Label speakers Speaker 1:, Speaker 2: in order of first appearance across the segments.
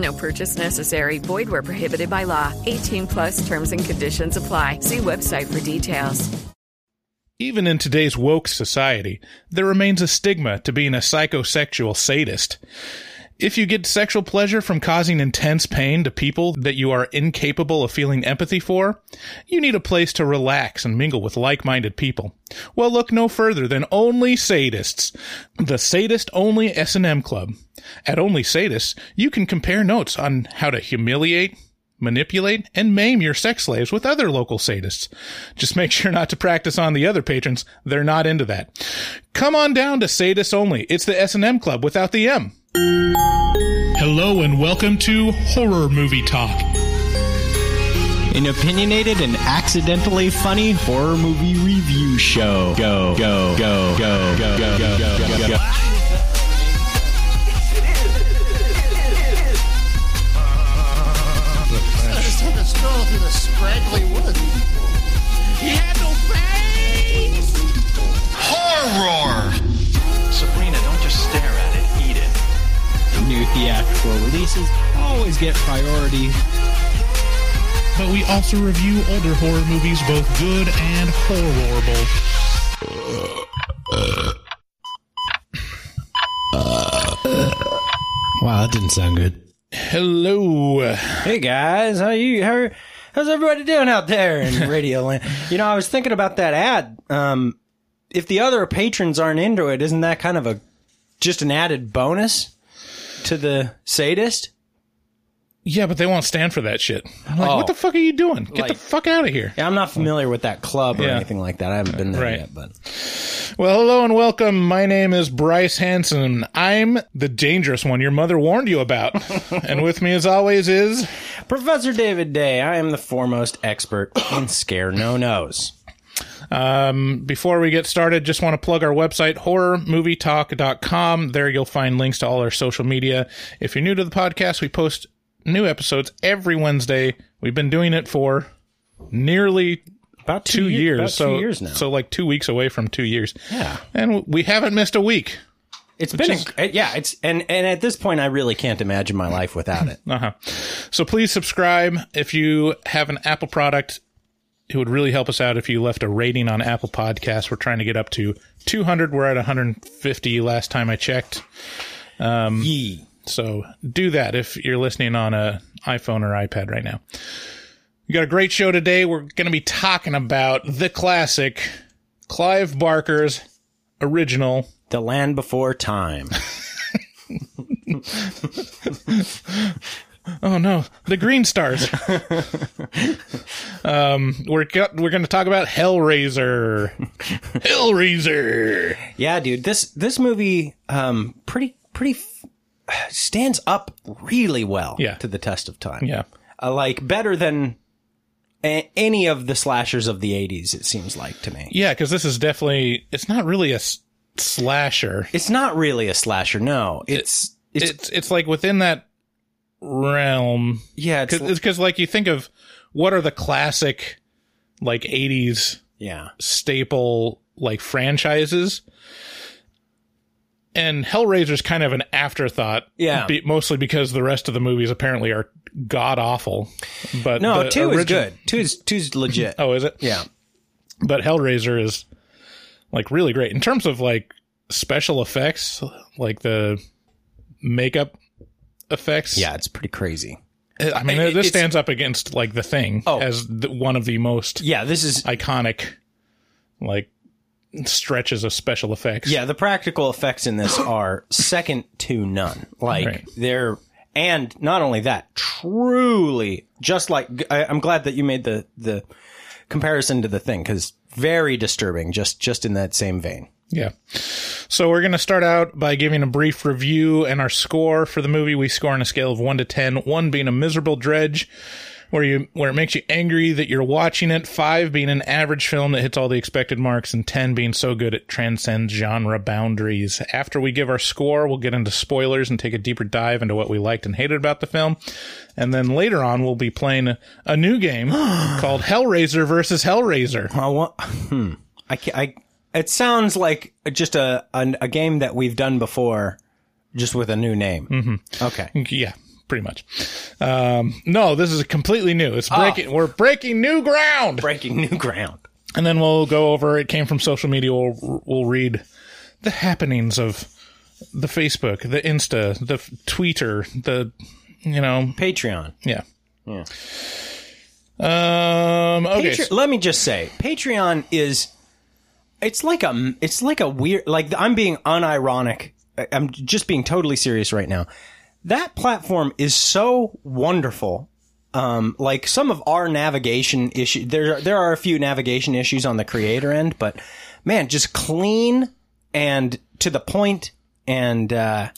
Speaker 1: No purchase necessary. Void where prohibited by law. 18 plus terms and conditions apply. See website for details.
Speaker 2: Even in today's woke society, there remains a stigma to being a psychosexual sadist. If you get sexual pleasure from causing intense pain to people that you are incapable of feeling empathy for, you need a place to relax and mingle with like-minded people. Well, look no further than Only Sadists, the sadist only S&M club. At Only Sadists, you can compare notes on how to humiliate, manipulate, and maim your sex slaves with other local sadists. Just make sure not to practice on the other patrons. They're not into that. Come on down to Sadists Only. It's the S&M club without the M. Hello and welcome to Horror Movie Talk.
Speaker 3: An opinionated and accidentally funny horror movie review show. Go, go, go, go, go, go, go, go, go, go.
Speaker 4: I just took a stroll through the scraggly woods.
Speaker 5: He had no face!
Speaker 4: Horror!
Speaker 3: Theatrical releases always get priority.
Speaker 2: But we also review older horror movies, both good and horrible.
Speaker 3: Wow, that didn't sound good.
Speaker 2: Hello.
Speaker 6: Hey guys, how you? How, how's everybody doing out there in Radio Land? You know, I was thinking about that ad. Um, if the other patrons aren't into it, isn't that kind of a just an added bonus to the sadist?
Speaker 2: Yeah, but they won't stand for that shit. I'm like,
Speaker 6: Oh.
Speaker 2: what the fuck are you doing? Get the
Speaker 6: Like-
Speaker 2: fuck out of here.
Speaker 6: Yeah, I'm not familiar with that club or
Speaker 2: Yeah.
Speaker 6: anything like that. I haven't been there
Speaker 2: Right.
Speaker 6: yet, but
Speaker 2: Well, hello and welcome. My name is Bryce Hanson. I'm the dangerous one your mother warned you about. and with me, as always, is
Speaker 6: Professor David Day, I am the foremost expert in scare no nos.
Speaker 2: Um, before we get started, just want to plug our website, horrormovietalk.com. There you'll find links to all our social media. If you're new to the podcast, we post new episodes every Wednesday. We've been doing it for nearly
Speaker 6: About
Speaker 2: two
Speaker 6: ye-
Speaker 2: years.
Speaker 6: about
Speaker 2: so,
Speaker 6: two years now.
Speaker 2: So like two weeks away from two years.
Speaker 6: Yeah.
Speaker 2: And we haven't missed a week.
Speaker 6: it's been
Speaker 2: is-
Speaker 6: a, yeah. It's and and at this point, I really can't imagine my life without it.
Speaker 2: Uh-huh. So please subscribe. If you have an Apple product, it would really help us out if you left a rating on Apple Podcasts. We're trying to get up to 200. We're at 150 last time I checked. Um,
Speaker 6: Yee.
Speaker 2: So do that if you're listening on a iPhone or iPad right now. We got a great show today. We're going to be talking about the classic Clive Barker's original
Speaker 6: The Land Before Time.
Speaker 2: Oh no, the green stars. um, we're got, we're going to talk about Hellraiser. Hellraiser.
Speaker 6: Yeah, dude. This this movie um pretty pretty f- stands up really well
Speaker 2: Yeah.
Speaker 6: to the test of time.
Speaker 2: Yeah.
Speaker 6: Uh, like better than a- any of the slashers of the 80s it seems like to me.
Speaker 2: Yeah, because this is definitely it's not really a s- slasher.
Speaker 6: It's not really a slasher, no. It's it's,
Speaker 2: It's it's like within that realm.
Speaker 6: yeah, it's,
Speaker 2: Because like you think of what are the classic like '80s
Speaker 6: yeah.
Speaker 2: staple like franchises. And Hellraiser's kind of an afterthought,
Speaker 6: Yeah.
Speaker 2: be- mostly because the rest of the movies apparently are god awful. But
Speaker 6: No,
Speaker 2: the
Speaker 6: 2 is good. 2 is 2 is legit.
Speaker 2: Oh, is it?
Speaker 6: Yeah.
Speaker 2: But Hellraiser is like really great in terms of like special effects, like the makeup effects.
Speaker 6: Yeah, it's pretty crazy.
Speaker 2: Uh, I mean,
Speaker 6: It-
Speaker 2: this stands up against like the thing
Speaker 6: Oh.
Speaker 2: as the, one of the most
Speaker 6: Yeah, this is
Speaker 2: iconic like stretches of special effects.
Speaker 6: Yeah, the practical effects in this are second to none. Like
Speaker 2: Right.
Speaker 6: they're and not only that, truly just like I, I'm glad that you made the the comparison to the thing because very disturbing. Just just in that same vein.
Speaker 2: Yeah. So we're going to start out by giving a brief review and our score for the movie. We score on a scale of 1 to 10, 1 being a miserable dredge where you where it makes you angry that you're watching it, 5 being an average film that hits all the expected marks and 10 being so good it transcends genre boundaries. After we give our score, we'll get into spoilers and take a deeper dive into what we liked and hated about the film. And then later on we'll be playing a, a new game called Hellraiser versus Hellraiser.
Speaker 6: I want. Hmm. I, I. It sounds like just a, a a game that we've done before, just with a new name. Mm-hmm. Okay.
Speaker 2: Yeah, pretty much. Um, no, this is completely new. It's breaking. We're breaking new ground.
Speaker 6: Breaking new ground.
Speaker 2: And then we'll go over. It came from social media. We'll we'll read the happenings of the Facebook, the Insta, the Twitter, the you know,
Speaker 6: Patreon.
Speaker 2: yeah,
Speaker 6: Yeah.
Speaker 2: Um. Okay.
Speaker 6: Patre- let me just say, Patreon is it's like a it's like a weird like I'm being unironic. I'm just being totally serious right now. That platform is so wonderful. Um, like some of our navigation issue, there there are a few navigation issues on the creator end, but man, just clean and to the point, and uh,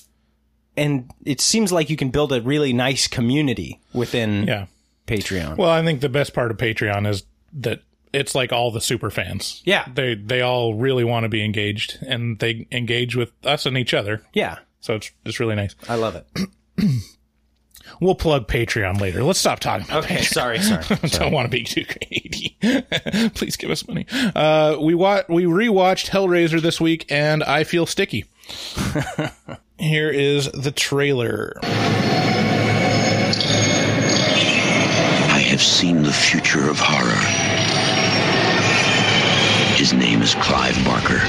Speaker 6: and it seems like you can build a really nice community within
Speaker 2: yeah.
Speaker 6: Patreon.
Speaker 2: Well, I think the best part of Patreon is that it's like all the super fans.
Speaker 6: Yeah.
Speaker 2: They they all really want to be engaged, and they engage with us and each other.
Speaker 6: yeah,
Speaker 2: So it's it's really nice.
Speaker 6: I love it.
Speaker 2: We'll plug Patreon later. Let's stop talking about
Speaker 6: Okay,
Speaker 2: Patreon.
Speaker 6: sorry, sorry.
Speaker 2: Don't want to be too greedy. Please give us money. Uh, we wa- we rewatched Hellraiser this week, and I feel sticky. Here is the trailer.
Speaker 7: I have seen the future of horror. His name is Clive Barker.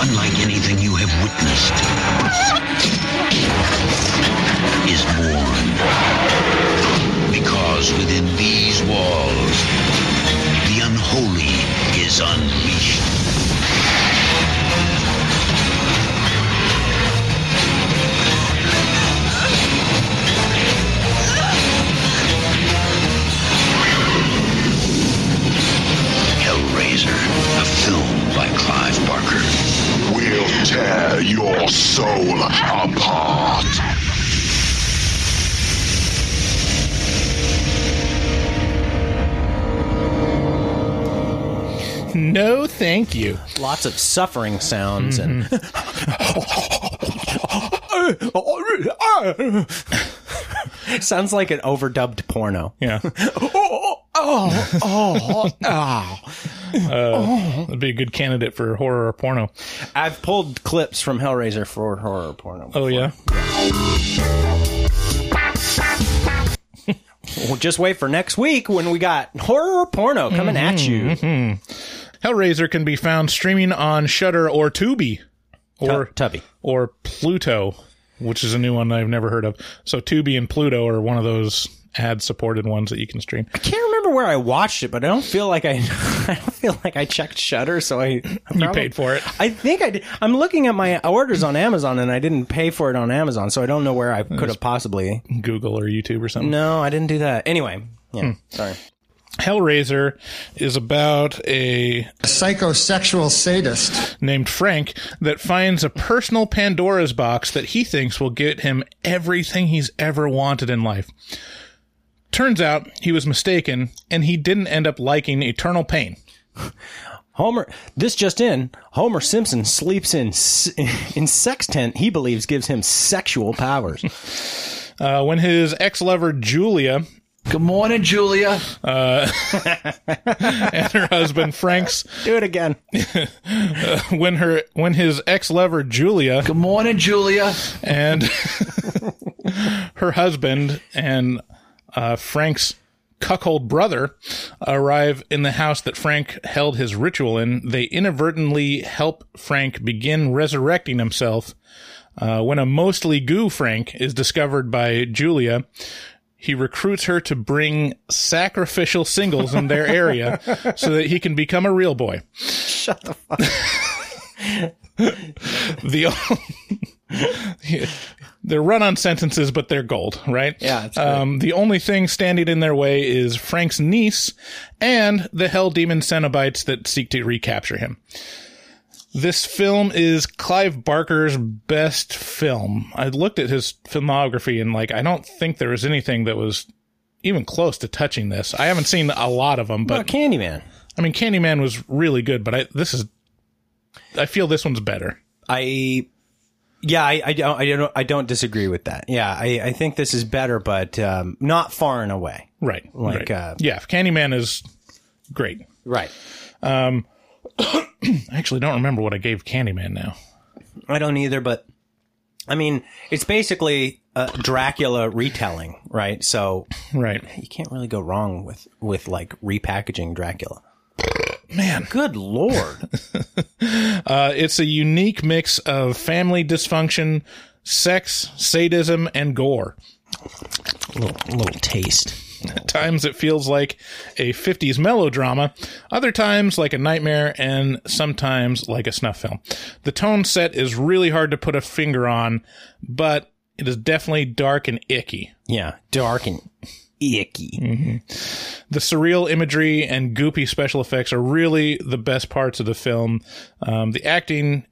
Speaker 7: Unlike anything you have witnessed.
Speaker 6: Lots of suffering sounds and mm-hmm. sounds like an overdubbed porno.
Speaker 2: Yeah,
Speaker 6: Oh, oh, oh. oh, oh.
Speaker 2: Uh, that'd be a good candidate for horror or porno.
Speaker 6: I've pulled clips from Hellraiser for horror or porno.
Speaker 2: Oh yeah.
Speaker 6: Well, just wait for next week when we got horror or porno coming at mm-hmm, you. Mm-hmm.
Speaker 2: Hellraiser can be found streaming on Shudder or Tubi, or
Speaker 6: Tu- Tubby.
Speaker 2: or Pluto, which is a new one I've never heard of. So Tubi and Pluto are one of those ad-supported ones that you can stream.
Speaker 6: I can't remember where I watched it, but I don't feel like I, I don't feel like I checked Shudder, so I
Speaker 2: You paid for it.
Speaker 6: I think I did. I'm looking at my orders on Amazon, and I didn't pay for it on Amazon, so I don't know where I could have possibly.
Speaker 2: Google or YouTube or something.
Speaker 6: No, I didn't do that. Anyway, yeah,
Speaker 2: Hmm.
Speaker 6: sorry.
Speaker 2: Hellraiser is about a
Speaker 8: psychosexual sadist
Speaker 2: named Frank that finds a personal Pandora's box that he thinks will get him everything he's ever wanted in life. Turns out he was mistaken and he didn't end up liking eternal pain.
Speaker 6: Homer, this just in: Homer Simpson sleeps in in sex tent. He believes gives him sexual powers.
Speaker 2: Uh, when his ex lover Julia
Speaker 9: Good morning, Julia.
Speaker 2: Uh, and her husband Frank's
Speaker 6: Do it again.
Speaker 2: uh, when her when his ex lover Julia.
Speaker 9: Good morning, Julia.
Speaker 2: And her husband and uh, Frank's cuckold brother arrive in the house that Frank held his ritual in. They inadvertently help Frank begin resurrecting himself. Uh, when a mostly goo Frank is discovered by Julia, he recruits her to bring sacrificial singles in their area so that he can become a real boy.
Speaker 6: Shut the fuck.
Speaker 2: the they're run on sentences, but they're gold, right?
Speaker 6: Yeah, it's
Speaker 2: um, the only thing standing in their way is Frank's niece and the Hell Demon Cenobites that seek to recapture him. This film is Clive Barker's best film. I looked at his filmography and like I don't think there was anything that was even close to touching this. I haven't seen a lot of them,
Speaker 6: But
Speaker 2: but
Speaker 6: Candyman.
Speaker 2: I mean Candyman was really good, but I this is I feel this one's better.
Speaker 6: I yeah, I, I don't I don't I don't disagree with that. Yeah, I, I think this is better, but um, not far and away.
Speaker 2: Right.
Speaker 6: Like,
Speaker 2: right.
Speaker 6: uh,
Speaker 2: yeah, Candyman is great.
Speaker 6: Right.
Speaker 2: Um, I actually don't remember what I gave Candyman now.
Speaker 6: I don't either, but I mean, it's basically a Dracula retelling, right? So
Speaker 2: Right.
Speaker 6: you can't really go wrong with with like repackaging Dracula.
Speaker 2: Man,
Speaker 6: Good lord.
Speaker 2: uh, it's a unique mix of family dysfunction, sex, sadism, and gore.
Speaker 6: a little, a little taste.
Speaker 2: At times it feels like a 50s melodrama, other times like a nightmare, and sometimes like a snuff film. The tone set is really hard to put a finger on, but it is definitely dark and icky.
Speaker 6: Yeah, dark and icky.
Speaker 2: The surreal imagery and goopy special effects are really the best parts of the film. Um, the acting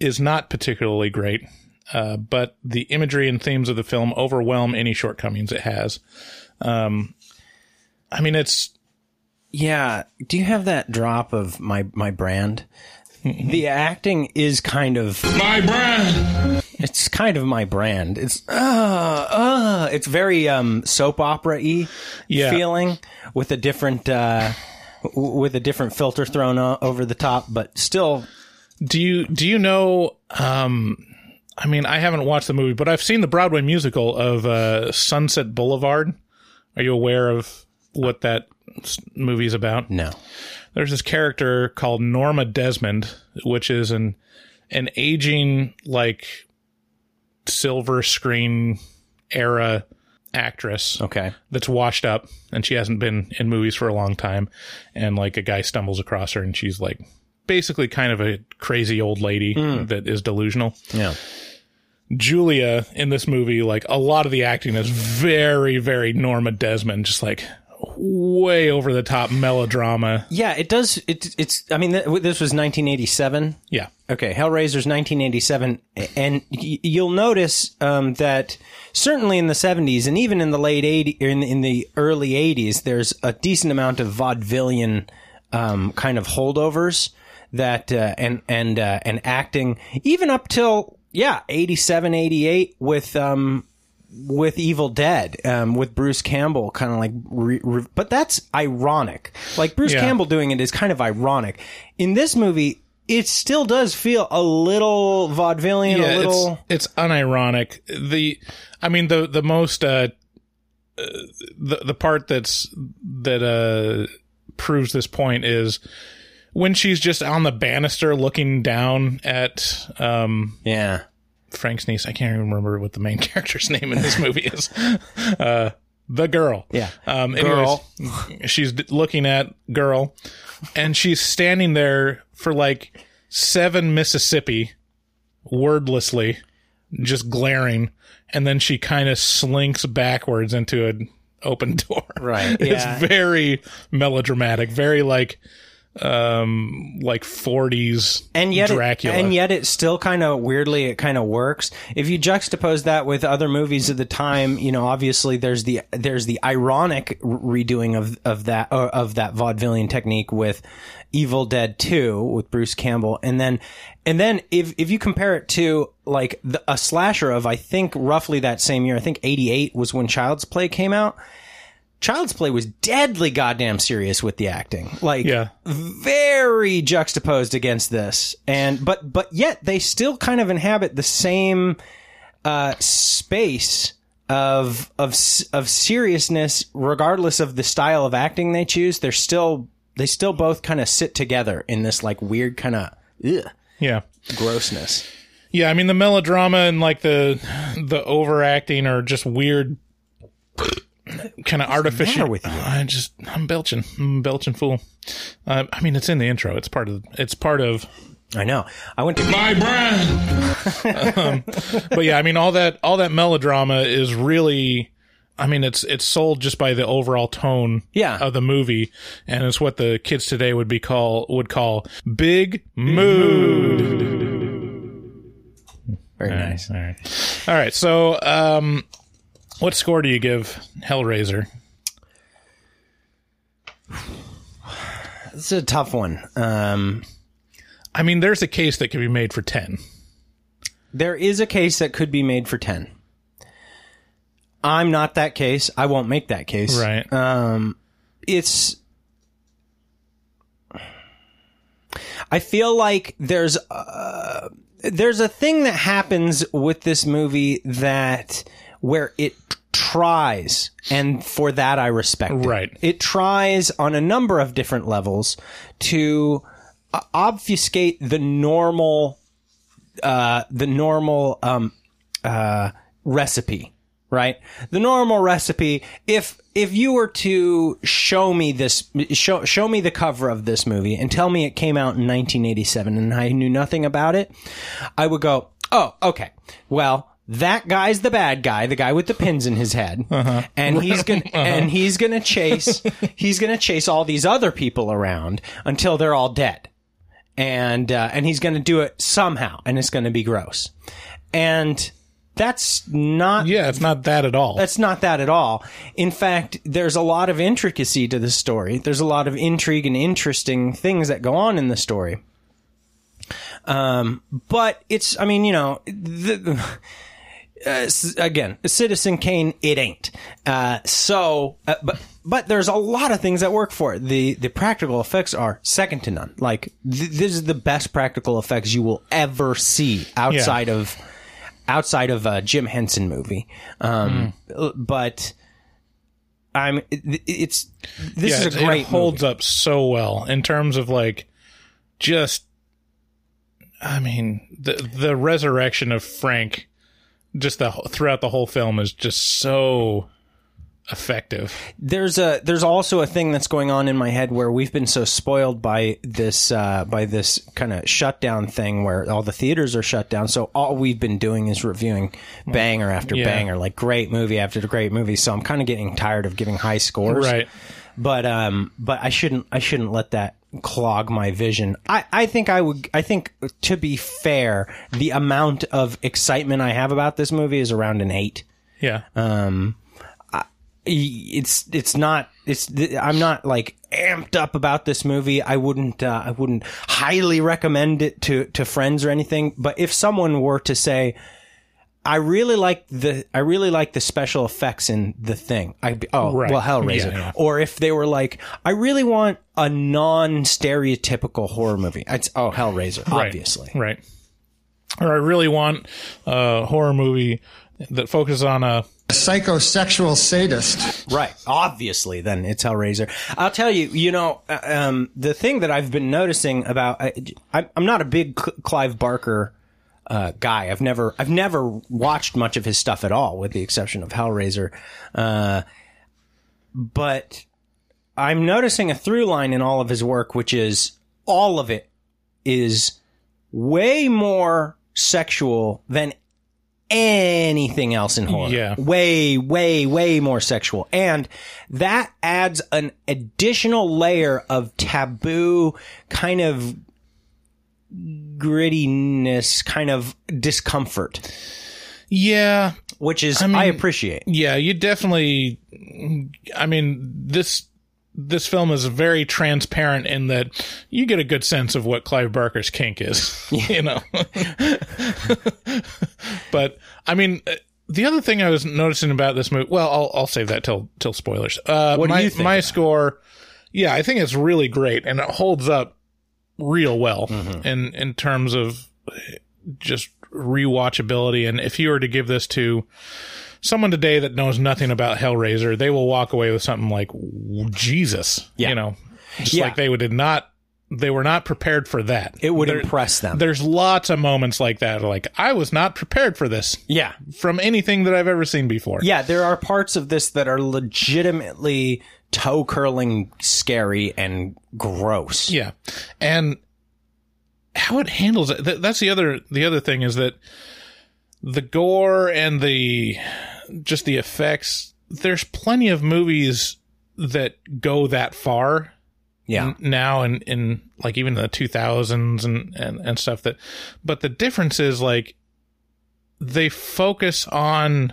Speaker 2: is not particularly great, uh, but the imagery and themes of the film overwhelm any shortcomings it has. Um, I mean, it's
Speaker 6: Yeah. Do you have that drop of my my brand? the acting is kind of
Speaker 4: My brand.
Speaker 6: it's kind of my brand. It's uh uh it's very um soap opera y
Speaker 2: Yeah.
Speaker 6: feeling with a different uh with a different filter thrown o- over the top, but still
Speaker 2: do you do you know? Um, I mean, I haven't watched the movie, but I've seen the Broadway musical of uh, Sunset Boulevard. Are you aware of what that s- movie's about?
Speaker 6: no.
Speaker 2: there's this character called Norma Desmond, which is an an aging like silver screen era actress
Speaker 6: Okay.
Speaker 2: that's washed up and she hasn't been in movies for a long time and like a guy stumbles across her and she's like basically kind of a crazy old lady hmm. that is delusional.
Speaker 6: Yeah.
Speaker 2: Julia in this movie, like a lot of the acting is very, very Norma Desmond, just like way over the top melodrama.
Speaker 6: Yeah, it does it it's I mean th- this was 1987.
Speaker 2: Yeah.
Speaker 6: Okay, Hellraiser's 1987, and y- you'll notice um, that certainly in the 70s and even in the late 80s, in, in the early 80s, there's a decent amount of vaudevillian um, kind of holdovers that uh, and and uh, and acting even up till yeah 87, 88 with um, with Evil Dead, um, with Bruce Campbell, kind of like, re- re- but that's ironic. Like Bruce
Speaker 2: Yeah.
Speaker 6: Campbell doing it is kind of ironic. In this movie, it still does feel a little vaudevillian, a little.
Speaker 2: it's, it's unironic. The, I mean, the the most uh, uh, the the part that's that uh proves this point is when she's just on the banister looking down at um
Speaker 6: Yeah,
Speaker 2: Frank's niece. I can't even remember what the main character's name in this movie is. Uh, the girl.
Speaker 6: Yeah.
Speaker 2: Um,
Speaker 6: Girl.
Speaker 2: she's d- looking at girl, and she's standing there for like seven Mississippi, wordlessly, just glaring, and then she kind of slinks backwards into an open door.
Speaker 6: Right,
Speaker 2: It's
Speaker 6: yeah.
Speaker 2: very melodramatic, very like um like 40s
Speaker 6: and yet, it, and yet, it still kind of weirdly, it kind of works. If you juxtapose that with other movies of the time, you know, obviously there's the there's the ironic redoing of of that uh, of that vaudevillian technique with Evil Dead 2 with Bruce Campbell, and then and then if if you compare it to like the, a slasher of I think roughly that same year, I think '88 was when Child's Play came out. Child's Play was deadly goddamn serious with the acting. Like
Speaker 2: Yeah.
Speaker 6: very juxtaposed against this. And but but yet they still kind of inhabit the same uh space of of of seriousness regardless of the style of acting they choose. They're still they still both kind of sit together in this like weird kind of
Speaker 2: Yeah.
Speaker 6: grossness.
Speaker 2: Yeah, I mean the melodrama and like the the overacting or just weird kind of artificial.
Speaker 6: with you?
Speaker 2: I just I'm belching. I'm a belching fool. Uh, I mean it's in the intro. It's part of it's part of
Speaker 6: I know. I went to
Speaker 4: My brand.
Speaker 2: but yeah, I mean all that all that melodrama is really I mean it's it's sold just by the overall tone
Speaker 6: Yeah.
Speaker 2: of the movie and it's what the kids today would be call would call big mood.
Speaker 6: very nice.
Speaker 2: All right. All right. So um what score do you give Hellraiser?
Speaker 6: It's a tough one. Um
Speaker 2: I mean there's a case that could be made for 10.
Speaker 6: There is a case that could be made for 10. I'm not that case. I won't make that case.
Speaker 2: Right.
Speaker 6: Um, it's. I feel like there's uh, there's a thing that happens with this movie that where it tries, and for that I respect it.
Speaker 2: Right.
Speaker 6: It tries on a number of different levels to uh, obfuscate the normal uh, the normal um, uh, recipe, right? The normal recipe. If if you were to show me this, show show me the cover of this movie and tell me it came out in 1987 and I knew nothing about it, I would go, oh, okay, well. That guy's the bad guy, the guy with the pins in his head, and he's gonna and he's gonna chase he's gonna chase all these other people around until they're all dead and uh, and he's going to do it somehow, and it's going to be gross. And that's not
Speaker 2: Yeah, it's not that at all.
Speaker 6: that's not that at all. In fact, there's a lot of intricacy to the story. There's a lot of intrigue and interesting things that go on in the story. Um, but it's, I mean, you know, the, uh, again, Citizen Kane, it ain't. Uh, so, uh, but, but there's a lot of things that work for it. The, the practical effects are second to none. Like, th- this is the best practical effects you will ever see outside of, outside of a Jim Henson movie. Um, but, I'm, it, it's, this
Speaker 2: yeah,
Speaker 6: is a great
Speaker 2: it holds
Speaker 6: movie.
Speaker 2: up so well in terms of like just I mean the the resurrection of Frank just the throughout the whole film is just so effective.
Speaker 6: there's a there's also a thing that's going on in my head where we've been so spoiled by this uh, by this kind of shutdown thing where all the theaters are shut down. So all we've been doing is reviewing banger after
Speaker 2: Yeah.
Speaker 6: banger, like great movie after great movie. So I'm kind of getting tired of giving high scores.
Speaker 2: Right.
Speaker 6: But um, but I shouldn't I shouldn't let that clog my vision. I I think I would I think to be fair, the amount of excitement I have about this movie is around an eight
Speaker 2: Yeah.
Speaker 6: um I- it's it's not it's i'm not like amped up about this movie i wouldn't uh, i wouldn't highly recommend it to to friends or anything but if someone were to say I really like the I really like the special effects in the thing. I oh
Speaker 2: Right.
Speaker 6: well Hellraiser.
Speaker 2: Yeah, yeah.
Speaker 6: Or if they were like, I really want a non stereotypical horror movie. It's oh Hellraiser,
Speaker 2: Right.
Speaker 6: obviously.
Speaker 2: Right. Or I really want a horror movie that focuses on a
Speaker 8: psychosexual sadist.
Speaker 6: Right. Obviously, then it's Hellraiser. I'll tell you, you know, uh, um, the thing that I've been noticing about, I, I, I'm not a big Clive Barker uh, guy. I've never, I've never watched much of his stuff at all, with the exception of Hellraiser. Uh, but I'm noticing a through line in all of his work, which is all of it is way more sexual than anything else in horror.
Speaker 2: Yeah.
Speaker 6: Way, way, way more sexual. And that adds an additional layer of taboo kind of grittiness, kind of discomfort,
Speaker 2: yeah.
Speaker 6: which is, I,
Speaker 2: mean-
Speaker 6: appreciate.
Speaker 2: Yeah, you definitely. I mean, this this film is very transparent in that you get a good sense of what Clive Barker's kink is. You know, but I mean, the other thing I was noticing about this movie, well, I'll I'll save that till till spoilers. Uh,
Speaker 6: What do
Speaker 2: my
Speaker 6: you think
Speaker 2: my
Speaker 6: about
Speaker 2: score, yeah, I think it's really great and it holds up real well
Speaker 6: Mm-hmm.
Speaker 2: in in terms of just rewatchability. And if you were to give this to someone today that knows nothing about Hellraiser, they will walk away with something like Jesus.
Speaker 6: Yeah.
Speaker 2: You know, just
Speaker 6: Yeah.
Speaker 2: like they would did not. They were not prepared for that.
Speaker 6: It would
Speaker 2: There-
Speaker 6: impress them.
Speaker 2: There's lots of moments like that. Like I was not prepared for this
Speaker 6: Yeah.
Speaker 2: from anything that I've ever seen before.
Speaker 6: Yeah, there are parts of this that are legitimately toe curling scary and gross.
Speaker 2: Yeah. And how it handles it. Th- that's the other, the other thing is that the gore and the, just the effects, there's plenty of movies that go that far
Speaker 6: Yeah.
Speaker 2: n- now and in like even the 2000s and, and, and stuff that, but the difference is like they focus on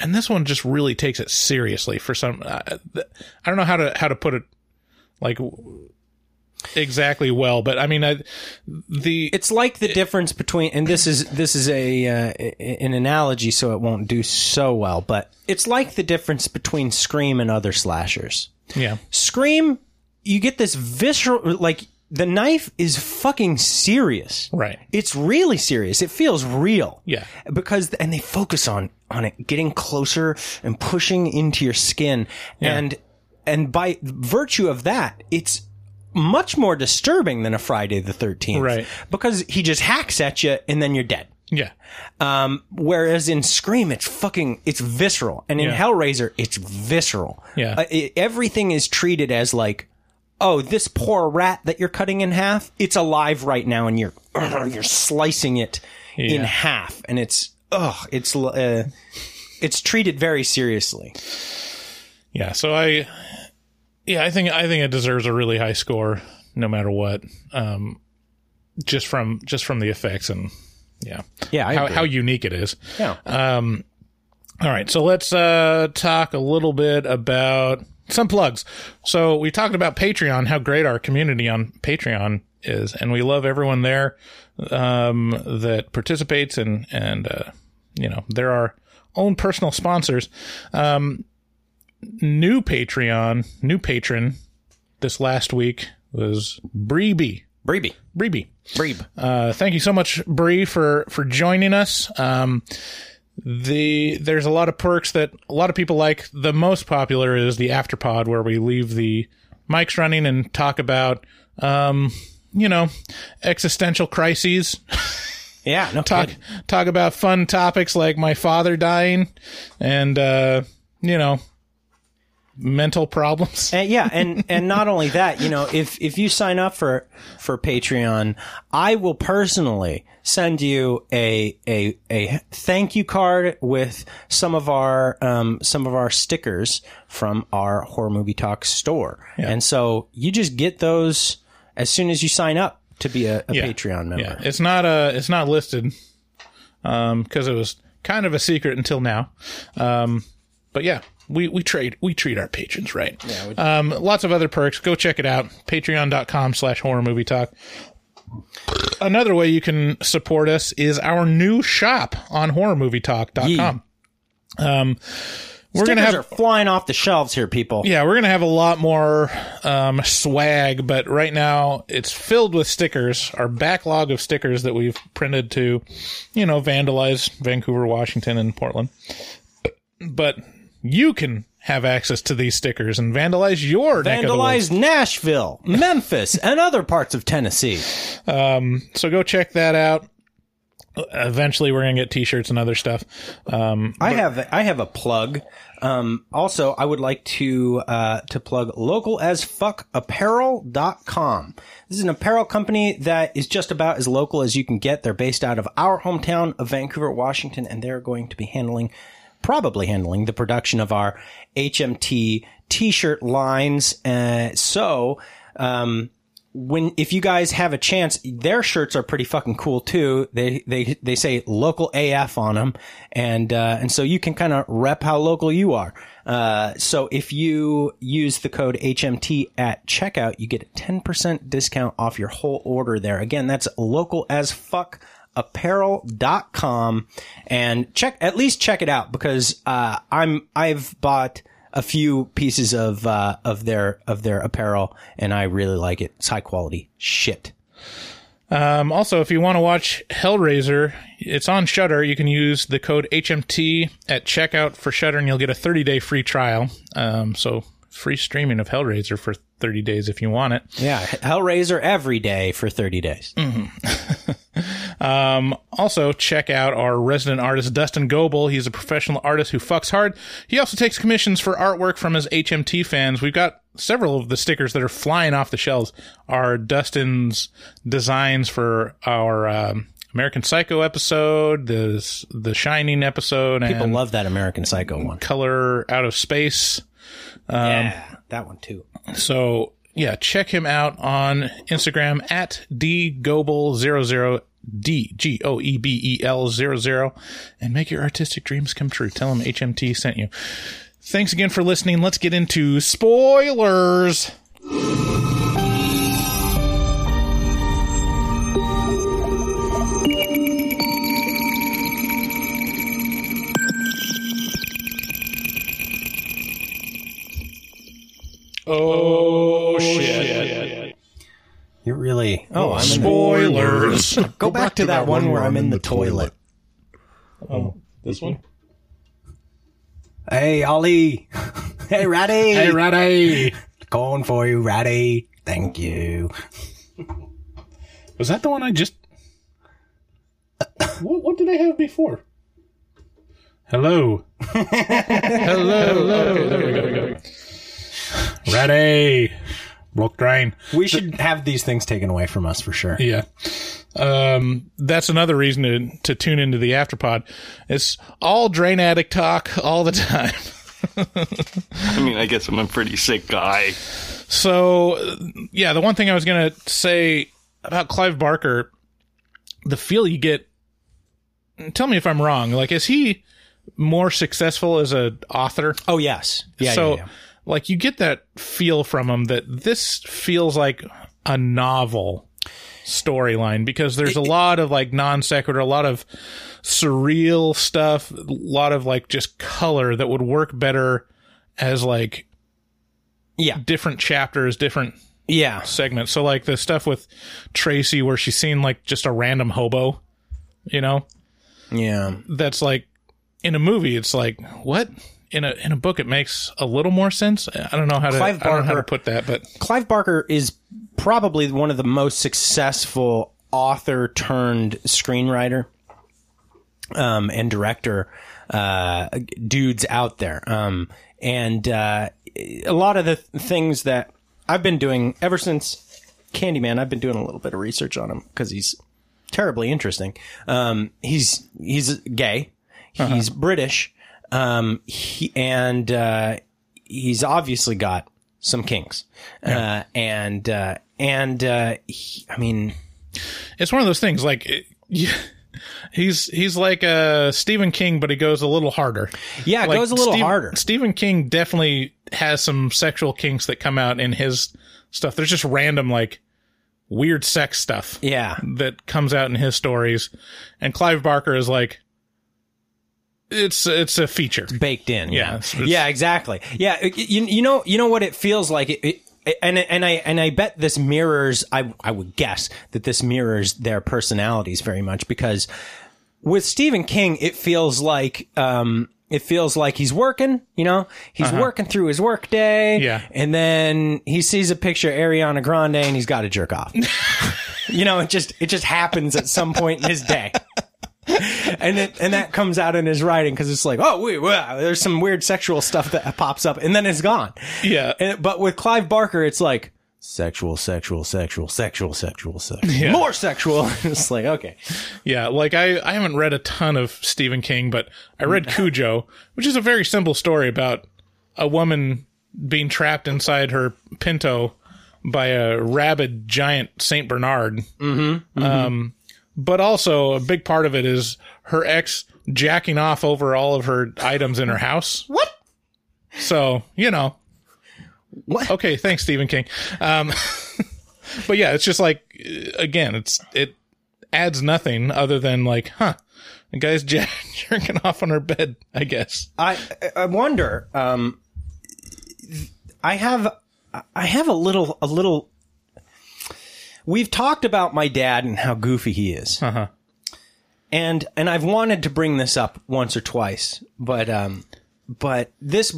Speaker 2: and this one just really takes it seriously for some. Uh, I don't know how to how to put it like w- exactly well, but I mean, I, the
Speaker 6: It's like the difference between, and this is this is a uh, an analogy, so it won't do so well. But it's like the difference between Scream and other slashers.
Speaker 2: yeah,
Speaker 6: Scream, you get this visceral, like the knife is fucking serious.
Speaker 2: right,
Speaker 6: It's really serious. It feels real.
Speaker 2: yeah,
Speaker 6: because and they focus on on it getting closer and pushing into your skin
Speaker 2: Yeah.
Speaker 6: and and by virtue of that it's much more disturbing than a Friday the 13th
Speaker 2: Right.
Speaker 6: because he just hacks at you and then you're dead
Speaker 2: yeah,
Speaker 6: um whereas in Scream it's fucking it's visceral and in
Speaker 2: Yeah.
Speaker 6: Hellraiser it's visceral
Speaker 2: Yeah.
Speaker 6: Uh, it- everything is treated as like oh this poor rat that you're cutting in half it's alive right now and you're you're slicing it in half and it's ugh it's uh, it's treated very seriously
Speaker 2: yeah. So I, yeah, I think I think it deserves a really high score, no matter what. Um, just from just from the effects and yeah,
Speaker 6: Yeah, I
Speaker 2: how how unique it is.
Speaker 6: yeah
Speaker 2: Um, all right, so let's uh, talk a little bit about some plugs. So we talked about Patreon, how great our community on Patreon is, and we love everyone there um, that participates, and and uh, you know they're our own personal sponsors. Um, new Patreon, new patron this last week was Breeby.
Speaker 6: Breeby
Speaker 2: Breeby.
Speaker 6: Breeb
Speaker 2: Uh, thank you so much, Bree, for for joining us. Um, the there's a lot of perks that a lot of people like. The most popular is the afterpod, where we leave the mics running and talk about, um, you know, existential crises.
Speaker 6: yeah no
Speaker 2: talk
Speaker 6: kidding.
Speaker 2: talk about fun topics like my father dying, and uh, you know, mental problems.
Speaker 6: And yeah, and and not only that, you know, if if you sign up for for Patreon, I will personally send you a a a thank you card with some of our um some of our stickers from our horror movie talk store. And so you just get those as soon as you sign up to be a, a
Speaker 2: Yeah.
Speaker 6: Patreon member.
Speaker 2: Yeah, it's not uh it's not listed um because it was kind of a secret until now. Um but yeah, we we trade we treat our patrons right. Yeah, um lots of other perks. Go check it out. Patreon.com slash horror movie talk. Another way you can support us is our new shop on horrormovietalk.com. Um We're gonna have
Speaker 6: are flying off the shelves here, people.
Speaker 2: Yeah, we're gonna have a lot more um, swag, but right now it's filled with stickers. Our backlog of stickers that we've printed to, you know, vandalize Vancouver, Washington, and Portland. But you can have access to these stickers and vandalize your neck of the.
Speaker 6: Vandalize Nashville, Memphis, and other parts of Tennessee.
Speaker 2: Um, so go check that out. Eventually, we're gonna get T-shirts and other stuff. Um,
Speaker 6: I have I have a plug. Um, also, I would like to uh, to plug localasfuckapparel.com. This is an apparel company that is just about as local as you can get. They're based out of our hometown of Vancouver, Washington, and they're going to be handling probably handling the production of our HMT t-shirt lines. Uh, so, um, when if you guys have a chance, their shirts are pretty fucking cool too. They they they say local AF on them, and uh, and so you can kind of rep how local you are. Uh, so if you use the code HMT at checkout, you get a ten percent discount off your whole order. There again, that's local as fuck apparel.com and check at least check it out because uh, I'm I've bought a few pieces of uh, of their of their apparel and I really like it. It's high quality shit.
Speaker 2: Um, also, if you want to watch Hellraiser, it's on Shudder. You can use the code HMT at checkout for Shudder, and you'll get a 30 day free trial. Um, so free streaming of Hellraiser for 30 days if you want it.
Speaker 6: Yeah, Hellraiser every day for 30 days.
Speaker 2: Um, also, check out our resident artist, Dustin Goebel. He's a professional artist who fucks hard. He also takes commissions for artwork from his HMT fans. We've got several of the stickers that are flying off the shelves are Dustin's designs for our um, American Psycho episode, the the Shining episode,
Speaker 6: People love that American Psycho one.
Speaker 2: Color Out of Space. Um,
Speaker 6: yeah, that one too.
Speaker 2: So yeah, check him out on Instagram at dgoebel00 D G O E B E L 00 and make your artistic dreams come true. Tell them HMT sent you. Thanks again for listening. Let's get into spoilers. Oh.
Speaker 6: You're really oh, I'm in the-
Speaker 2: Spoilers.
Speaker 6: Go, back, to that, one where I'm in the toilet.
Speaker 2: Oh, this one?
Speaker 6: Hey, Ollie. hey, Ratty.
Speaker 2: Hey, Ratty.
Speaker 6: Calling for you, Ratty. Thank you.
Speaker 2: Was that the one I just. what, what did I have before? Hello. Hello. Okay, there we go. There we go. Ready. Block drain.
Speaker 6: We should have these things taken away from us for sure.
Speaker 2: Yeah. Um, that's another reason to, to tune into the afterpod. It's all drain addict talk all the time.
Speaker 9: I mean, I guess I'm a pretty sick guy.
Speaker 2: So, yeah, the one thing I was going to say about Clive Barker, the feel you get, tell me if I'm wrong. Like, is he more successful as an author?
Speaker 6: Oh, yes. Yeah,
Speaker 2: so,
Speaker 6: yeah, yeah.
Speaker 2: Like, you get that feel from him that this feels like a novel storyline because there's a lot of like non sequitur, a lot of surreal stuff, a lot of like just color that would work better as like
Speaker 6: yeah
Speaker 2: different chapters, different
Speaker 6: yeah
Speaker 2: segments. So like the stuff with Tracy where she's seen like just a random hobo, you know,
Speaker 6: Yeah.
Speaker 2: that's like in a movie it's like what in a in a book it makes a little more sense. I don't know how to
Speaker 6: Clive
Speaker 2: I don't know how to put that, but
Speaker 6: Clive Barker is probably one of the most successful author turned screenwriter um, and director uh, dudes out there. Um, and uh, a lot of the things that I've been doing ever since Candyman, I've been doing a little bit of research on him because he's terribly interesting. Um, he's he's gay. He's British. Um, he and uh, he's obviously got some kinks. Uh, and uh, and uh, he, I mean,
Speaker 2: it's one of those things like it- he's he's like uh Stephen King but he goes a little harder.
Speaker 6: Yeah, it
Speaker 2: Like,
Speaker 6: goes a little
Speaker 2: Steve-
Speaker 6: harder.
Speaker 2: Stephen King definitely has some sexual kinks that come out in his stuff. There's just random like weird sex stuff.
Speaker 6: Yeah.
Speaker 2: That comes out in his stories. And Clive Barker is like It's it's a feature
Speaker 6: baked in.
Speaker 2: Yeah,
Speaker 6: Yeah,
Speaker 2: it's- it's-
Speaker 6: yeah, exactly. Yeah, you, you know you know what it feels like. It, it, and and I and I bet this mirrors. I I would guess that this mirrors their personalities very much because with Stephen King, it feels like um it feels like he's working. You know, he's
Speaker 2: Uh-huh.
Speaker 6: working through his work day.
Speaker 2: Yeah.
Speaker 6: and then he sees a picture of Ariana Grande and he's got to jerk off. you know, it just it just happens at some point in his day. And it, and that comes out in his writing because it's like, oh, wait, wow, there's some weird sexual stuff that pops up, and then it's gone.
Speaker 2: Yeah.
Speaker 6: And, but with Clive Barker, it's like sexual, sexual, sexual, sexual, sexual, sexual,
Speaker 2: Yeah.
Speaker 6: more sexual. it's like okay,
Speaker 2: Yeah, like I, I haven't read a ton of Stephen King, but I read Cujo, which is a very simple story about a woman being trapped inside her Pinto by a rabid giant Saint Bernard.
Speaker 6: Mm-hmm.
Speaker 2: Um, but also a big part of it is her ex jacking off over all of her items in her house.
Speaker 6: What?
Speaker 2: So you know.
Speaker 6: What?
Speaker 2: Okay, thanks, Stephen King. Um, but yeah, it's just like again, it's it adds nothing other than like, huh, the guy's j- jerking off on her bed. I guess.
Speaker 6: I I wonder. Um, I have I have a little a little. We've talked about my dad and how goofy he is,
Speaker 2: uh-huh.
Speaker 6: and and I've wanted to bring this up once or twice, but um, but this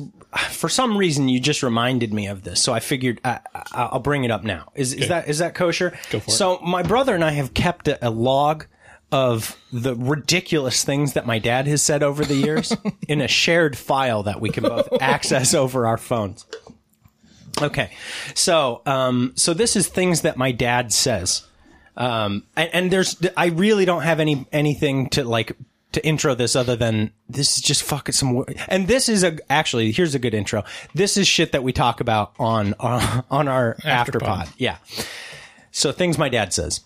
Speaker 6: for some reason you just reminded me of this, so I figured I, I, I'll bring it up now. Is is that is that kosher?
Speaker 2: Go for it.
Speaker 6: so my brother and I have kept a, a log of the ridiculous things that my dad has said over the years in a shared file that we can both access over our phones. Okay, so um, so this is things that my dad says, um, and, and there's I really don't have any anything to like to intro this other than this is just fucking some and this is a actually here's a good intro. This is shit that we talk about on uh, on our after pod. Yeah. So things my dad says.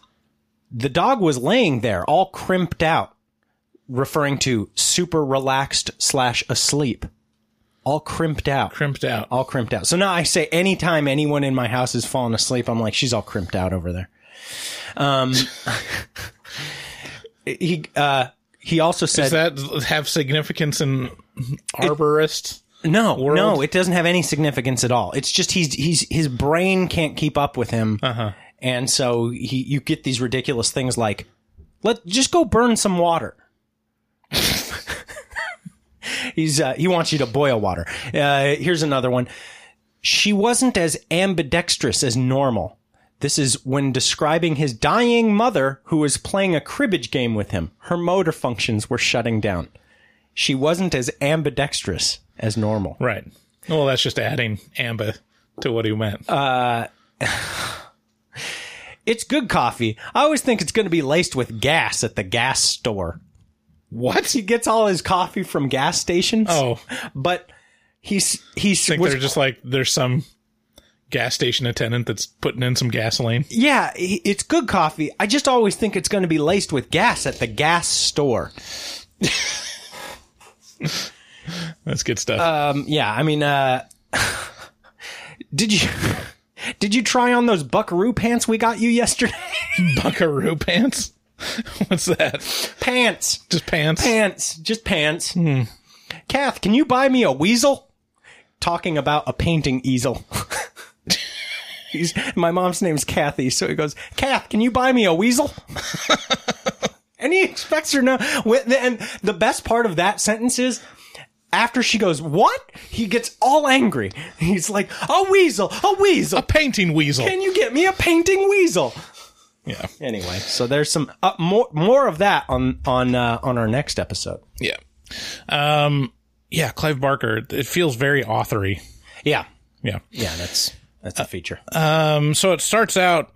Speaker 6: The dog was laying there all crimped out, referring to super relaxed slash asleep. All crimped out.
Speaker 2: Crimped out.
Speaker 6: All crimped out. So now I say anytime anyone in my house is falling asleep, I'm like, she's all crimped out over there. Um, he, uh, he also said,
Speaker 2: Does that have significance in arborist?
Speaker 6: No,
Speaker 2: world?
Speaker 6: no, it doesn't have any significance at all. It's just he's he's his brain can't keep up with him,
Speaker 2: Uh-huh.
Speaker 6: and so he you get these ridiculous things like, let just go burn some water. he's uh, he wants you to boil water. Uh, here's another one. She wasn't as ambidextrous as normal. This is when describing his dying mother who was playing a cribbage game with him. Her motor functions were shutting down. She wasn't as ambidextrous as normal.
Speaker 2: Right. Well, that's just adding amba to what he meant.
Speaker 6: Uh, it's good coffee. I always think it's going to be laced with gas at the gas store.
Speaker 2: What?
Speaker 6: He gets all his coffee from gas stations.
Speaker 2: Oh.
Speaker 6: but he's he's I
Speaker 2: think
Speaker 6: was-
Speaker 2: they're just like there's some gas station attendant that's putting in some gasoline.
Speaker 6: yeah, it's good coffee. I just always think it's going to be laced with gas at the gas store.
Speaker 2: That's good stuff.
Speaker 6: Um, yeah, I mean, uh, did you did you try on those Buckaroo pants we got you yesterday?
Speaker 2: Buckaroo pants? What's that?
Speaker 6: Pants.
Speaker 2: Just pants.
Speaker 6: Pants. Just pants. Hmm. Kath, can you buy me a weasel? Talking about a painting easel. He's, my mom's name's Kathy, so he goes, Kath, can you buy me a weasel? and he expects her with- And the best part of that sentence is, after she goes, what? He gets all angry. He's like, a weasel, a weasel.
Speaker 2: A painting weasel.
Speaker 6: Can you get me a painting weasel?
Speaker 2: Yeah.
Speaker 6: Anyway, so there's some uh, more more of that on on uh, on our next episode.
Speaker 2: Yeah. Um. Yeah. Clive Barker. It feels very authory.
Speaker 6: Yeah.
Speaker 2: Yeah.
Speaker 6: Yeah, that's that's a feature.
Speaker 2: Um. So it starts out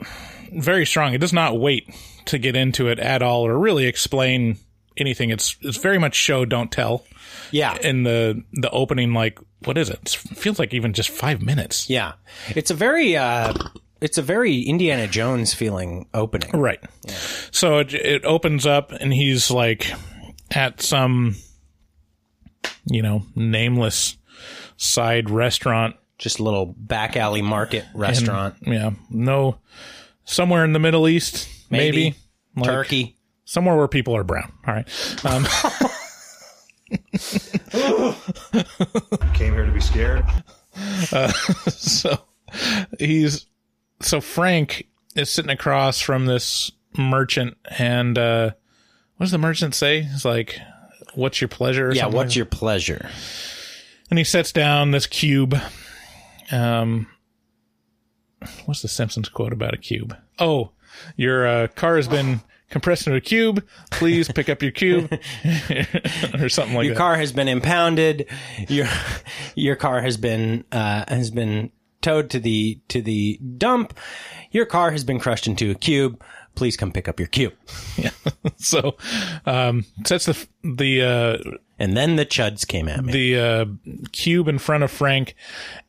Speaker 2: very strong. It does not wait to get into it at all or really explain anything. It's it's very much show don't tell.
Speaker 6: Yeah.
Speaker 2: In the the opening, like what is it? It feels like even just five minutes.
Speaker 6: Yeah. It's a very uh it's a very Indiana Jones feeling opening.
Speaker 2: Right. So it, it opens up and he's like at some, you know, nameless side restaurant.
Speaker 6: Just a little back alley market restaurant.
Speaker 2: And, yeah. No, somewhere in the Middle East, maybe.
Speaker 6: Maybe. Turkey.
Speaker 2: Somewhere where people are brown. All right. Um,
Speaker 10: Came here to be scared.
Speaker 2: Uh, so he's so Frank is sitting across from this merchant, and uh, what does the merchant say? It's like, "What's your pleasure?"
Speaker 6: Yeah, what's
Speaker 2: like
Speaker 6: your pleasure?
Speaker 2: and he sets down this cube. Um, what's the Simpsons quote about a cube? Oh, your uh, car has been compressed into a cube. Please pick up your cube, or something like
Speaker 6: your
Speaker 2: that.
Speaker 6: Your car has been impounded. Your your car has been uh, has been towed to the to the dump. Your car has been crushed into a cube. Please come pick up your cube.
Speaker 2: Yeah. so um, sets the the uh,
Speaker 6: and then the chuds came at me.
Speaker 2: The uh, cube in front of Frank,